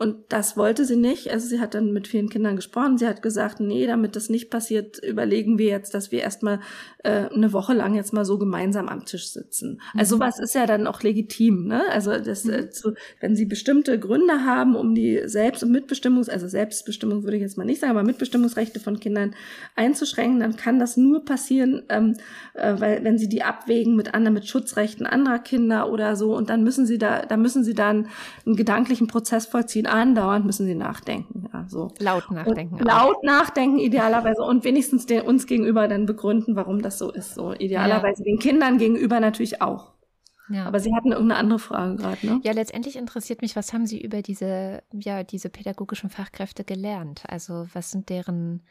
und das wollte sie nicht. Also sie hat dann mit vielen Kindern gesprochen. Sie hat gesagt, nee, damit das nicht passiert, überlegen wir jetzt, dass wir erstmal äh, eine Woche lang jetzt mal so gemeinsam am Tisch sitzen. Also mhm. sowas ist ja dann auch legitim. Ne? Also das, mhm. äh, zu, wenn sie bestimmte Gründe haben, um die Selbst- und Mitbestimmungs-, also Selbstbestimmung würde ich jetzt mal nicht sagen, aber Mitbestimmungsrechte von Kindern einzuschränken, dann kann das nur passieren, ähm, äh, weil wenn sie die abwägen mit anderen, mit Schutzrechten anderer Kinder oder so, und dann müssen sie da, da müssen sie dann einen gedanklichen Prozess vollziehen. Andauernd müssen sie nachdenken. Ja, so. Laut nachdenken. laut nachdenken idealerweise und wenigstens den, uns gegenüber dann begründen, warum das so ist. So idealerweise ja. den Kindern gegenüber natürlich auch. Ja. Aber Sie hatten irgendeine andere Frage gerade, ne? Ja, letztendlich interessiert mich, was haben Sie über diese, ja, diese pädagogischen Fachkräfte gelernt? Also was sind deren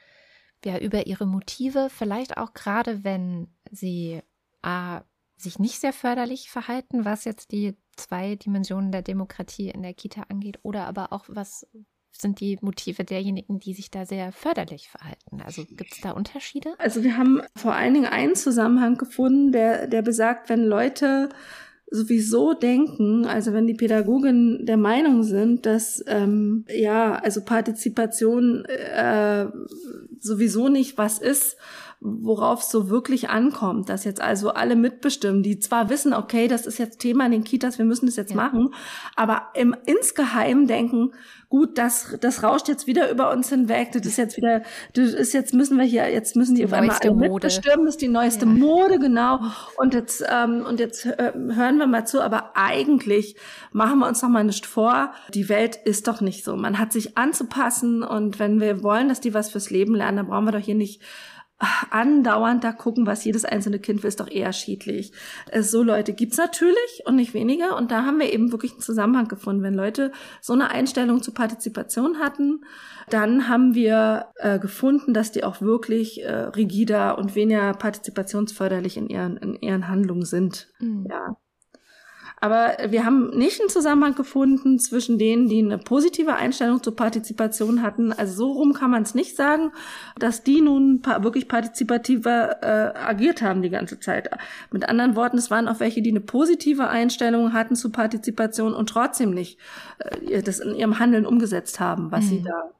ja, über ihre Motive, vielleicht auch gerade wenn sie A, sich nicht sehr förderlich verhalten, was jetzt die zwei Dimensionen der Demokratie in der Kita angeht, oder aber auch was sind die Motive derjenigen, die sich da sehr förderlich verhalten? Also gibt es da Unterschiede? Also wir haben vor allen Dingen einen Zusammenhang gefunden, der, der besagt, wenn Leute sowieso denken, also wenn die Pädagogen der Meinung sind, dass ähm, ja, also Partizipation äh, sowieso nicht was ist, worauf es so wirklich ankommt, dass jetzt also alle mitbestimmen, die zwar wissen, okay, das ist jetzt Thema in den Kitas, wir müssen das jetzt ja. machen, aber im insgeheim denken, gut, das, das rauscht jetzt wieder über uns hinweg, das ist jetzt wieder, das ist jetzt müssen wir hier, jetzt müssen die, die auf einmal alle Mode. mitbestimmen, das ist die neueste ja. Mode, genau. Und jetzt, ähm, und jetzt äh, hören wir mal zu, aber eigentlich machen wir uns noch mal nicht vor, die Welt ist doch nicht so. Man hat sich anzupassen und wenn wir wollen, dass die was fürs Leben lernen, dann brauchen wir doch hier nicht andauernd da gucken, was jedes einzelne Kind will, ist doch eher schädlich. Äh, so Leute gibt's natürlich und nicht weniger. Und da haben wir eben wirklich einen Zusammenhang gefunden. Wenn Leute so eine Einstellung zur Partizipation hatten, dann haben wir äh, gefunden, dass die auch wirklich äh, rigider und weniger partizipationsförderlich in ihren, in ihren Handlungen sind. Mhm. Ja. Aber wir haben nicht einen Zusammenhang gefunden zwischen denen, die eine positive Einstellung zur Partizipation hatten. Also so rum kann man es nicht sagen, dass die nun wirklich partizipativer äh, agiert haben die ganze Zeit. Mit anderen Worten, es waren auch welche, die eine positive Einstellung hatten zur Partizipation und trotzdem nicht äh, das in ihrem Handeln umgesetzt haben, was mhm. sie da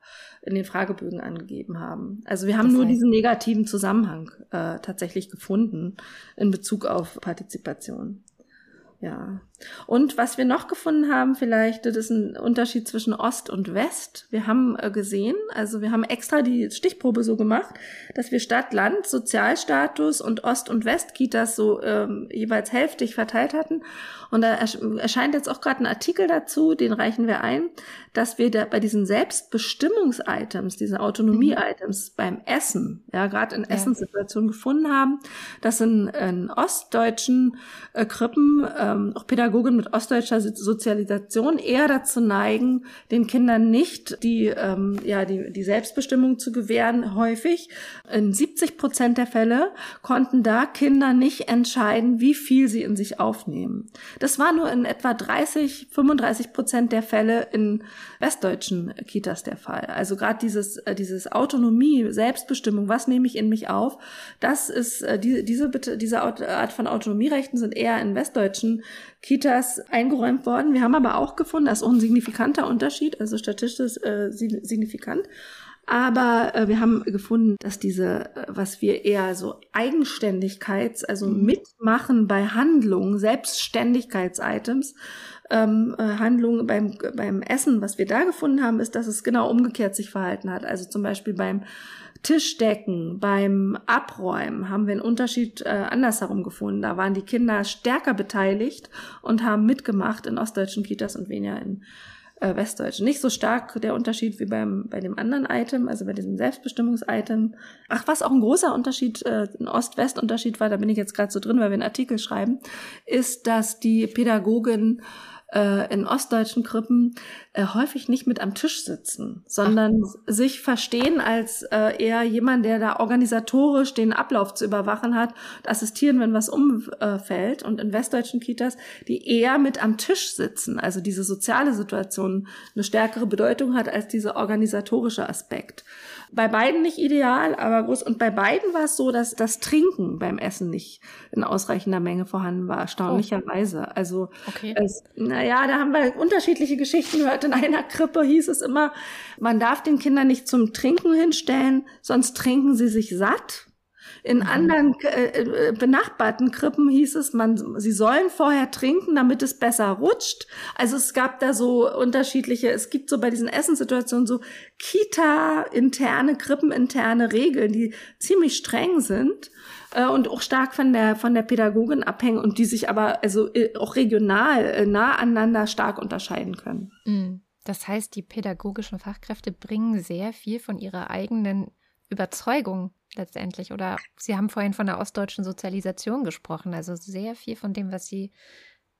in den Fragebögen angegeben haben. Also wir haben das heißt, nur diesen negativen Zusammenhang äh, tatsächlich gefunden in Bezug auf Partizipation. Ja. Und was wir noch gefunden haben, vielleicht, das ist ein Unterschied zwischen Ost und West. Wir haben äh, gesehen, also wir haben extra die Stichprobe so gemacht, dass wir Stadt, Land, Sozialstatus und Ost- und West-Kitas so ähm, jeweils hälftig verteilt hatten. Und da erscheint jetzt auch gerade ein Artikel dazu, den reichen wir ein, dass wir da bei diesen Selbstbestimmungs-Items, diesen Autonomie-Items beim Essen, ja, gerade in ja. Essenssituationen gefunden haben, dass in, in ostdeutschen äh, Krippen ähm, auch Pädagogen mit ostdeutscher Sozialisation eher dazu neigen, den Kindern nicht die, ähm, ja, die, die Selbstbestimmung zu gewähren, häufig. In 70 Prozent der Fälle konnten da Kinder nicht entscheiden, wie viel sie in sich aufnehmen. Das war nur in etwa 30, 35 Prozent der Fälle in westdeutschen Kitas der Fall. Also gerade dieses, äh, dieses Autonomie, Selbstbestimmung, was nehme ich in mich auf, das ist, äh, die, diese, diese Art von Autonomierechten sind eher in westdeutschen Kitas eingeräumt worden. Wir haben aber auch gefunden, das ist auch ein signifikanter Unterschied, also statistisch äh, signifikant. Aber äh, wir haben gefunden, dass diese, äh, was wir eher so Eigenständigkeits, also mhm. Mitmachen bei Handlungen, Selbstständigkeits-Items, ähm, äh, Handlungen beim, beim Essen, was wir da gefunden haben, ist, dass es genau umgekehrt sich verhalten hat. Also zum Beispiel beim Tischdecken, beim Abräumen haben wir einen Unterschied äh, andersherum gefunden. Da waren die Kinder stärker beteiligt und haben mitgemacht in ostdeutschen Kitas und weniger in äh, Westdeutsch. Nicht so stark der Unterschied wie beim, bei dem anderen Item, also bei diesem Selbstbestimmungs-Item. Ach, was auch ein großer Unterschied, äh, ein Ost-West-Unterschied war, da bin ich jetzt gerade so drin, weil wir einen Artikel schreiben, ist, dass die Pädagogen äh, in ostdeutschen Krippen äh, häufig nicht mit am Tisch sitzen, sondern Ach. sich verstehen als äh, eher jemand, der da organisatorisch den Ablauf zu überwachen hat, assistieren, wenn was umfällt. Und in westdeutschen Kitas, die eher mit am Tisch sitzen, also diese soziale Situation eine stärkere Bedeutung hat als dieser organisatorische Aspekt. Bei beiden nicht ideal, aber groß. Und bei beiden war es so, dass das Trinken beim Essen nicht in ausreichender Menge vorhanden war, erstaunlicherweise. Oh. Also, okay. es, naja, da haben wir unterschiedliche Geschichten gehört. In einer Krippe hieß es immer, man darf den Kindern nicht zum Trinken hinstellen, sonst trinken sie sich satt. In mhm. anderen äh, äh, benachbarten Krippen hieß es, man, sie sollen vorher trinken, damit es besser rutscht. Also es gab da so unterschiedliche, es gibt so bei diesen Essenssituationen so Kita-interne, Krippeninterne Regeln, die ziemlich streng sind äh, und auch stark von der von der Pädagogin abhängen und die sich aber also äh, auch regional nah aneinander stark unterscheiden können. Mhm. Das heißt, die pädagogischen Fachkräfte bringen sehr viel von ihrer eigenen Überzeugung letztendlich. Oder Sie haben vorhin von der ostdeutschen Sozialisation gesprochen. Also sehr viel von dem, was Sie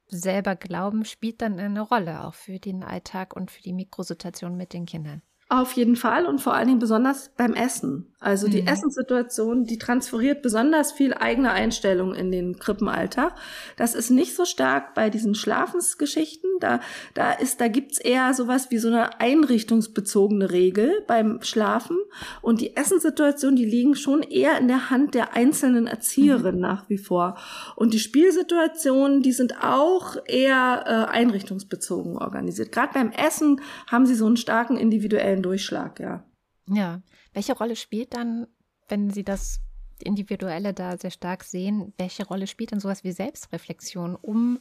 selber glauben, spielt dann eine Rolle, auch für den Alltag und für die Mikrosituation mit den Kindern. Auf jeden Fall und vor allen Dingen besonders beim Essen. Also die mhm. Essenssituation, die transferiert besonders viel eigene Einstellung in den Krippenalltag. Das ist nicht so stark bei diesen Schlafensgeschichten. Da, da ist, da gibt's eher sowas wie so eine einrichtungsbezogene Regel beim Schlafen. Und die Essenssituation, die liegen schon eher in der Hand der einzelnen Erzieherin mhm. nach wie vor. Und die Spielsituationen, die sind auch eher äh, einrichtungsbezogen organisiert. Gerade beim Essen haben sie so einen starken individuellen Durchschlag, ja. Ja. Welche Rolle spielt dann, wenn Sie das Individuelle da sehr stark sehen, welche Rolle spielt dann sowas wie Selbstreflexion, um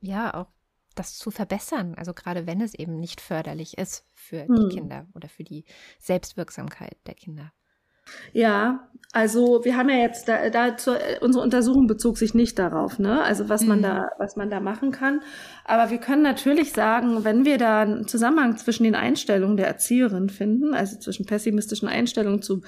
ja auch das zu verbessern? Also gerade wenn es eben nicht förderlich ist für hm. die Kinder oder für die Selbstwirksamkeit der Kinder. Ja, also wir haben ja jetzt da, da zur, unsere Untersuchung bezog sich nicht darauf, ne? Also was man mhm. da, was man da machen kann. Aber wir können natürlich sagen, wenn wir da einen Zusammenhang zwischen den Einstellungen der Erzieherin finden, also zwischen pessimistischen Einstellungen zu,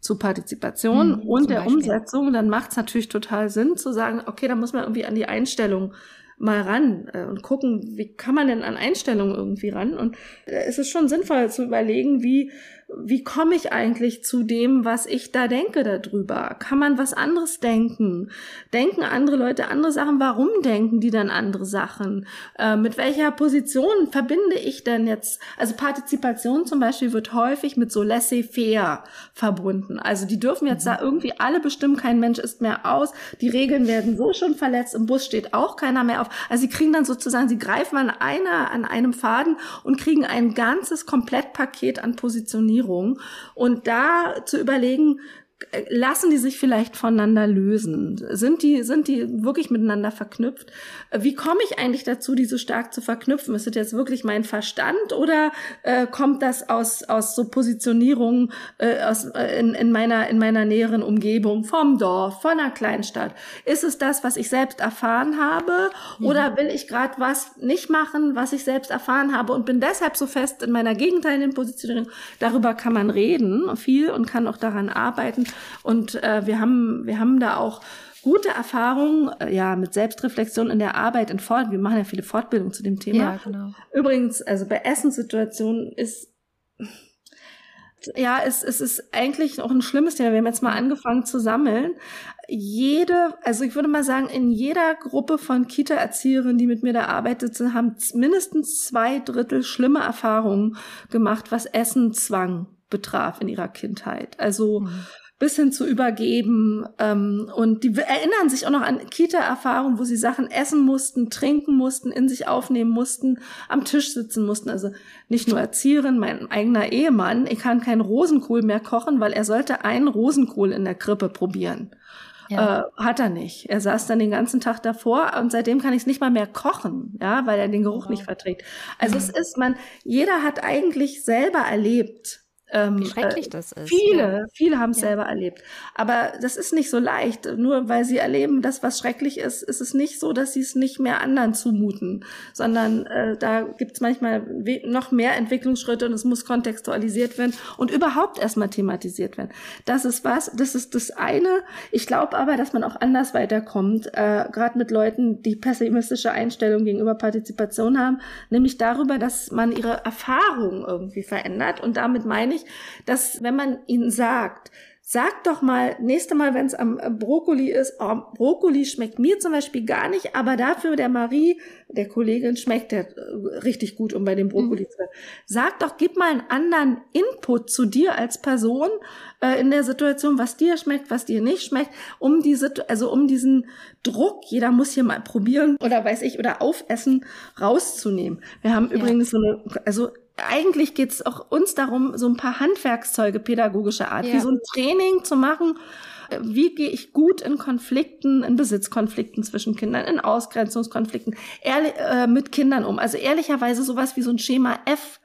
zu Partizipation mhm, und der Beispiel. Umsetzung, dann macht es natürlich total Sinn zu sagen, okay, da muss man irgendwie an die Einstellung mal ran äh, und gucken, wie kann man denn an Einstellungen irgendwie ran? Und äh, es ist schon sinnvoll zu überlegen, wie wie komme ich eigentlich zu dem, was ich da denke darüber? Kann man was anderes denken? Denken andere Leute andere Sachen? Warum denken die dann andere Sachen? Äh, mit welcher Position verbinde ich denn jetzt? Also Partizipation zum Beispiel wird häufig mit so laissez-faire verbunden. Also die dürfen jetzt mhm. da irgendwie alle bestimmen, kein Mensch ist mehr aus. Die Regeln werden so schon verletzt. Im Bus steht auch keiner mehr auf. Also sie kriegen dann sozusagen, sie greifen an einer, an einem Faden und kriegen ein ganzes Komplettpaket an Positionierung Diskriminierung und da zu überlegen, lassen die sich vielleicht voneinander lösen? Sind die, sind die wirklich miteinander verknüpft? Wie komme ich eigentlich dazu, die so stark zu verknüpfen? Ist das jetzt wirklich mein Verstand oder äh, kommt das aus, aus so Positionierungen äh, aus, äh, in, in, meiner, in meiner näheren Umgebung, vom Dorf, von einer Kleinstadt? Ist es das, was ich selbst erfahren habe? Mhm. Oder will ich gerade was nicht machen, was ich selbst erfahren habe und bin deshalb so fest in meiner gegenteiligen Positionierung? Darüber kann man reden, viel und kann auch daran arbeiten. Und äh, wir haben, wir haben da auch gute Erfahrungen äh, ja mit Selbstreflexion in der Arbeit in Fort. Wir machen ja viele Fortbildungen zu dem Thema. Ja, genau. Übrigens, also bei Essenssituationen ist ja, es, es ist eigentlich auch ein schlimmes Thema. Wir haben jetzt mal angefangen zu sammeln. Jede, also ich würde mal sagen, in jeder Gruppe von Kita-Erzieherinnen, die mit mir da arbeitet, haben mindestens zwei Drittel schlimme Erfahrungen gemacht, was Essenzwang betraf in ihrer Kindheit. Also mhm bis hin zu übergeben. Ähm, und die erinnern sich auch noch an Kita-Erfahrungen, wo sie Sachen essen mussten, trinken mussten, in sich aufnehmen mussten, am Tisch sitzen mussten. Also nicht nur Erzieherin, mein eigener Ehemann, ich kann keinen Rosenkohl mehr kochen, weil er sollte einen Rosenkohl in der Krippe probieren. Ja. Äh, hat er nicht. Er saß dann den ganzen Tag davor und seitdem kann ich es nicht mal mehr kochen, ja, weil er den Geruch wow. nicht verträgt. Also mhm. es ist man, jeder hat eigentlich selber erlebt, Ähm, Wie schrecklich äh, das ist. Viele, ja. viele haben es ja. selber erlebt. Aber das ist nicht so leicht. Nur weil sie erleben, dass was schrecklich ist, ist es nicht so, dass sie es nicht mehr anderen zumuten, sondern äh, da gibt es manchmal noch mehr Entwicklungsschritte und es muss kontextualisiert werden und überhaupt erstmal thematisiert werden. Das ist was, das ist das eine. Ich glaube aber, dass man auch anders weiterkommt, äh, gerade mit Leuten, die pessimistische Einstellung gegenüber Partizipation haben, nämlich darüber, dass man ihre Erfahrungen irgendwie verändert. Und damit meine ich, dass wenn man ihnen sagt, Sag doch mal, nächste Mal, wenn es am äh, Brokkoli ist, oh, Brokkoli schmeckt mir zum Beispiel gar nicht, aber dafür der Marie, der Kollegin, schmeckt der äh, richtig gut, um bei dem Brokkoli mhm. zu Sag doch, gib mal einen anderen Input zu dir als Person äh, in der Situation, was dir schmeckt, was dir nicht schmeckt, um diese, also um diesen Druck, jeder muss hier mal probieren oder weiß ich, oder aufessen, rauszunehmen. Wir haben ja. übrigens so eine, also eigentlich geht es auch uns darum, so ein paar Handwerkszeuge pädagogischer Art, ja. wie so ein Training zu machen. Äh, wie gehe ich gut in Konflikten, in Besitzkonflikten zwischen Kindern, in Ausgrenzungskonflikten ehrlich, äh, mit Kindern um? Also ehrlicherweise sowas wie so ein Schema F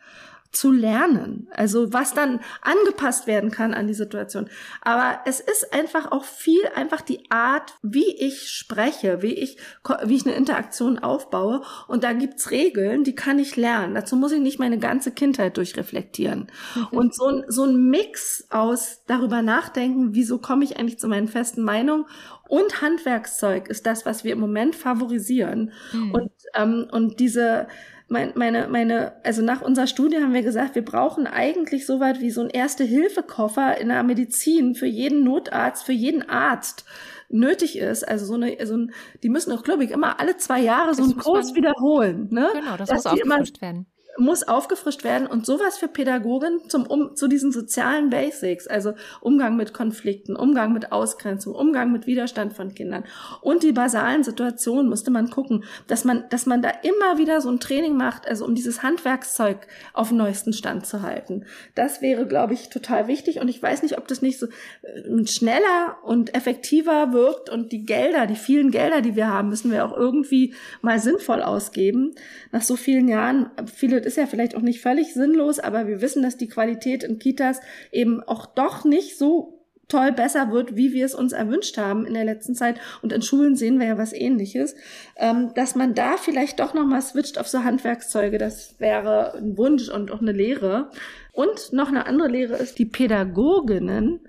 zu lernen. Also was dann angepasst werden kann an die Situation. Aber es ist einfach auch viel einfach die Art, wie ich spreche, wie ich, wie ich eine Interaktion aufbaue. Und da gibt's Regeln, die kann ich lernen. Dazu muss ich nicht meine ganze Kindheit durchreflektieren. Mhm. Und so ein, so ein Mix aus darüber nachdenken, wieso komme ich eigentlich zu meinen festen Meinungen und Handwerkszeug ist das, was wir im Moment favorisieren. Mhm. Und, ähm, und diese, mein, meine, meine, also nach unserer Studie haben wir gesagt, wir brauchen eigentlich so weit wie so ein Erste-Hilfe-Koffer in der Medizin für jeden Notarzt, für jeden Arzt nötig ist. Also so eine, so ein, die müssen auch, glaube ich, immer alle zwei Jahre so einen Kurs wiederholen. Ne? Genau, das muss aufgefrischt werden muss aufgefrischt werden und sowas für Pädagogen zum um zu diesen sozialen Basics, also Umgang mit Konflikten, Umgang mit Ausgrenzung, Umgang mit Widerstand von Kindern und die basalen Situationen musste man gucken, dass man dass man da immer wieder so ein Training macht, also um dieses Handwerkszeug auf dem neuesten Stand zu halten. Das wäre, glaube ich, total wichtig und ich weiß nicht, ob das nicht so äh, schneller und effektiver wirkt und die Gelder, die vielen Gelder, die wir haben, müssen wir auch irgendwie mal sinnvoll ausgeben. Nach so vielen Jahren viele ist ja vielleicht auch nicht völlig sinnlos, aber wir wissen, dass die Qualität in Kitas eben auch doch nicht so toll besser wird, wie wir es uns erwünscht haben in der letzten Zeit. Und in Schulen sehen wir ja was ähnliches. Ähm, dass man da vielleicht doch nochmal switcht auf so Handwerkszeuge, das wäre ein Wunsch und auch eine Lehre. Und noch eine andere Lehre ist, die Pädagoginnen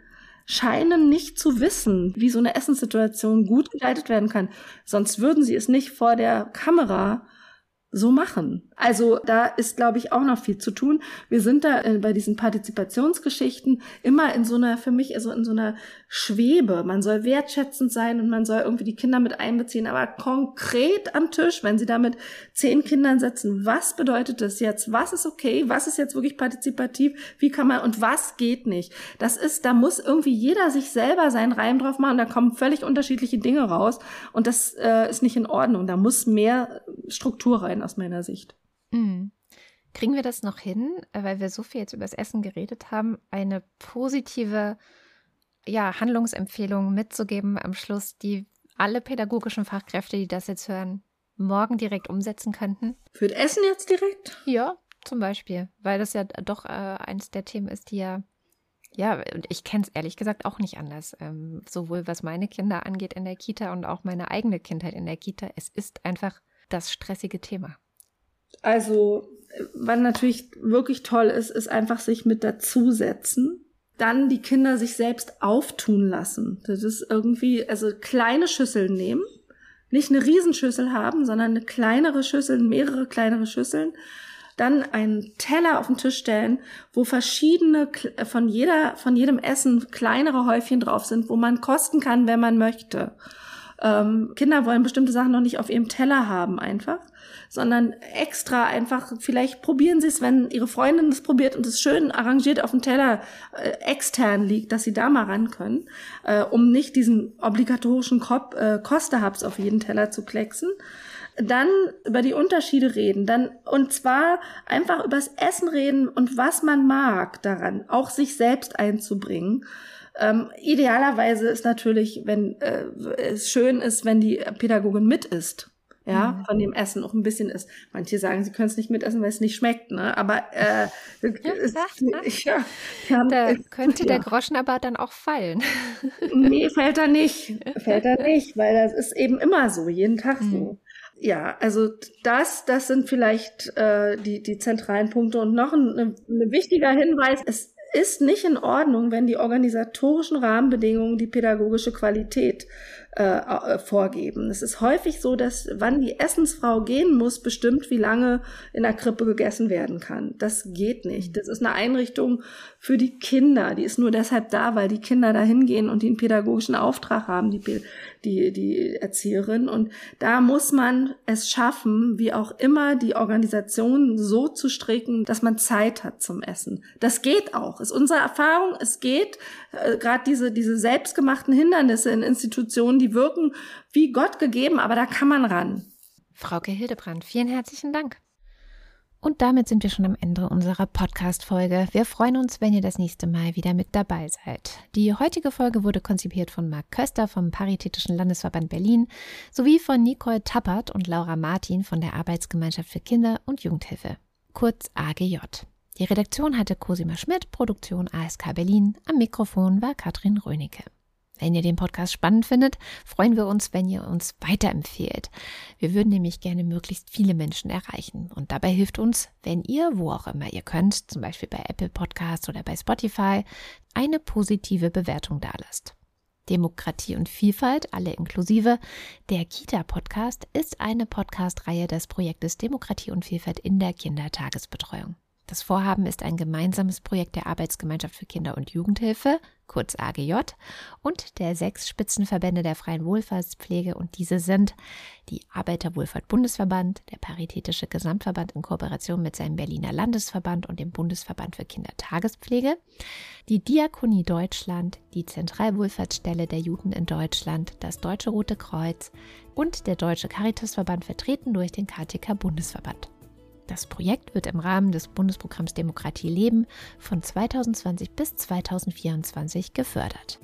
scheinen nicht zu wissen, wie so eine Essenssituation gut geleitet werden kann. Sonst würden sie es nicht vor der Kamera so machen. Also da ist, glaube ich, auch noch viel zu tun. Wir sind da äh, bei diesen Partizipationsgeschichten immer in so einer, für mich, also in so einer Schwebe. Man soll wertschätzend sein und man soll irgendwie die Kinder mit einbeziehen, aber konkret am Tisch, wenn sie da mit zehn Kindern sitzen, was bedeutet das jetzt? Was ist okay? Was ist jetzt wirklich partizipativ? Wie kann man und was geht nicht? Das ist, da muss irgendwie jeder sich selber seinen Reim drauf machen. Da kommen völlig unterschiedliche Dinge raus und das äh, ist nicht in Ordnung. Da muss mehr Struktur rein aus meiner Sicht. Mhm. Kriegen wir das noch hin, weil wir so viel jetzt über das Essen geredet haben, eine positive ja, Handlungsempfehlung mitzugeben am Schluss, die alle pädagogischen Fachkräfte, die das jetzt hören, morgen direkt umsetzen könnten? Für das Essen jetzt direkt? Ja, zum Beispiel, weil das ja doch äh, eines der Themen ist, die ja, ja, und ich kenne es ehrlich gesagt auch nicht anders. Ähm, sowohl was meine Kinder angeht in der Kita und auch meine eigene Kindheit in der Kita. Es ist einfach das stressige Thema. Also, was natürlich wirklich toll ist, ist einfach sich mit dazusetzen. Dann die Kinder sich selbst auftun lassen. Das ist irgendwie, also kleine Schüsseln nehmen. Nicht eine Riesenschüssel haben, sondern eine kleinere Schüssel, mehrere kleinere Schüsseln. Dann einen Teller auf den Tisch stellen, wo verschiedene von jeder, von jedem Essen kleinere Häufchen drauf sind, wo man kosten kann, wenn man möchte. Ähm, Kinder wollen bestimmte Sachen noch nicht auf ihrem Teller haben einfach sondern extra einfach, vielleicht probieren sie es, wenn ihre Freundin es probiert und es schön arrangiert auf dem Teller äh, extern liegt, dass sie da mal ran können, äh, um nicht diesen obligatorischen Kop äh, Kosterhubs auf jeden Teller zu klecksen dann über die Unterschiede reden, dann und zwar einfach übers Essen reden und was man mag daran, auch sich selbst einzubringen. Ähm, idealerweise ist natürlich, wenn äh, es schön ist, wenn die Pädagogin mit ist ja, mhm. von dem Essen auch ein bisschen isst. Manche sagen, sie können es nicht mitessen, weil es nicht schmeckt, ne? Aber äh, ja, ist, ja, ja, da könnte der Groschen aber dann auch fallen. Nee, fällt er nicht. Fällt er nicht, weil das ist eben immer so, jeden Tag mhm. so. Ja, also das, das sind vielleicht äh, die, die zentralen Punkte. Und noch ein, ein, ein wichtiger Hinweis, es ist nicht in Ordnung, wenn die organisatorischen Rahmenbedingungen die pädagogische Qualität äh, äh, vorgeben. Es ist häufig so, dass wann die Essensfrau gehen muss, bestimmt, wie lange in der Krippe gegessen werden kann. Das geht nicht. Das ist eine Einrichtung für die Kinder. Die ist nur deshalb da, weil die Kinder da hingehen und den pädagogischen Auftrag haben, die, die, die Erzieherin. Und da muss man es schaffen, wie auch immer die Organisation so zu stricken, dass man Zeit hat zum Essen. Das geht auch. Ist unsere Erfahrung. Es geht. Äh, Gerade diese, diese selbstgemachten Hindernisse in Institutionen, die wirken wie Gott gegeben, aber da kann man ran. Frauke Hildebrand, vielen herzlichen Dank. Und damit sind wir schon am Ende unserer Podcast-Folge. Wir freuen uns, wenn ihr das nächste Mal wieder mit dabei seid. Die heutige Folge wurde konzipiert von Marc Köster vom Paritätischen Landesverband Berlin sowie von Nicole Tappert und Laura Martin von der Arbeitsgemeinschaft für Kinder- und Jugendhilfe, kurz AGJ. Die Redaktion hatte Cosima Schmidt, Produktion ASK Berlin. Am Mikrofon war Katrin Rönecke. Wenn ihr den Podcast spannend findet, freuen wir uns, wenn ihr uns weiterempfehlt. Wir würden nämlich gerne möglichst viele Menschen erreichen. Und dabei hilft uns, wenn ihr, wo auch immer ihr könnt, zum Beispiel bei Apple Podcasts oder bei Spotify, eine positive Bewertung dalasst. Demokratie und Vielfalt, alle inklusive. Der Kita-Podcast ist eine Podcast-Reihe des Projektes Demokratie und Vielfalt in der Kindertagesbetreuung. Das Vorhaben ist ein gemeinsames Projekt der Arbeitsgemeinschaft für Kinder- und Jugendhilfe, kurz AGJ, und der sechs Spitzenverbände der freien Wohlfahrtspflege und diese sind die Arbeiterwohlfahrt-Bundesverband, der Paritätische Gesamtverband in Kooperation mit seinem Berliner Landesverband und dem Bundesverband für Kindertagespflege, die Diakonie Deutschland, die Zentralwohlfahrtsstelle der Juden in Deutschland, das Deutsche Rote Kreuz und der Deutsche Caritasverband vertreten durch den KTK Bundesverband. Das Projekt wird im Rahmen des Bundesprogramms Demokratie leben von 2020 bis 2024 gefördert.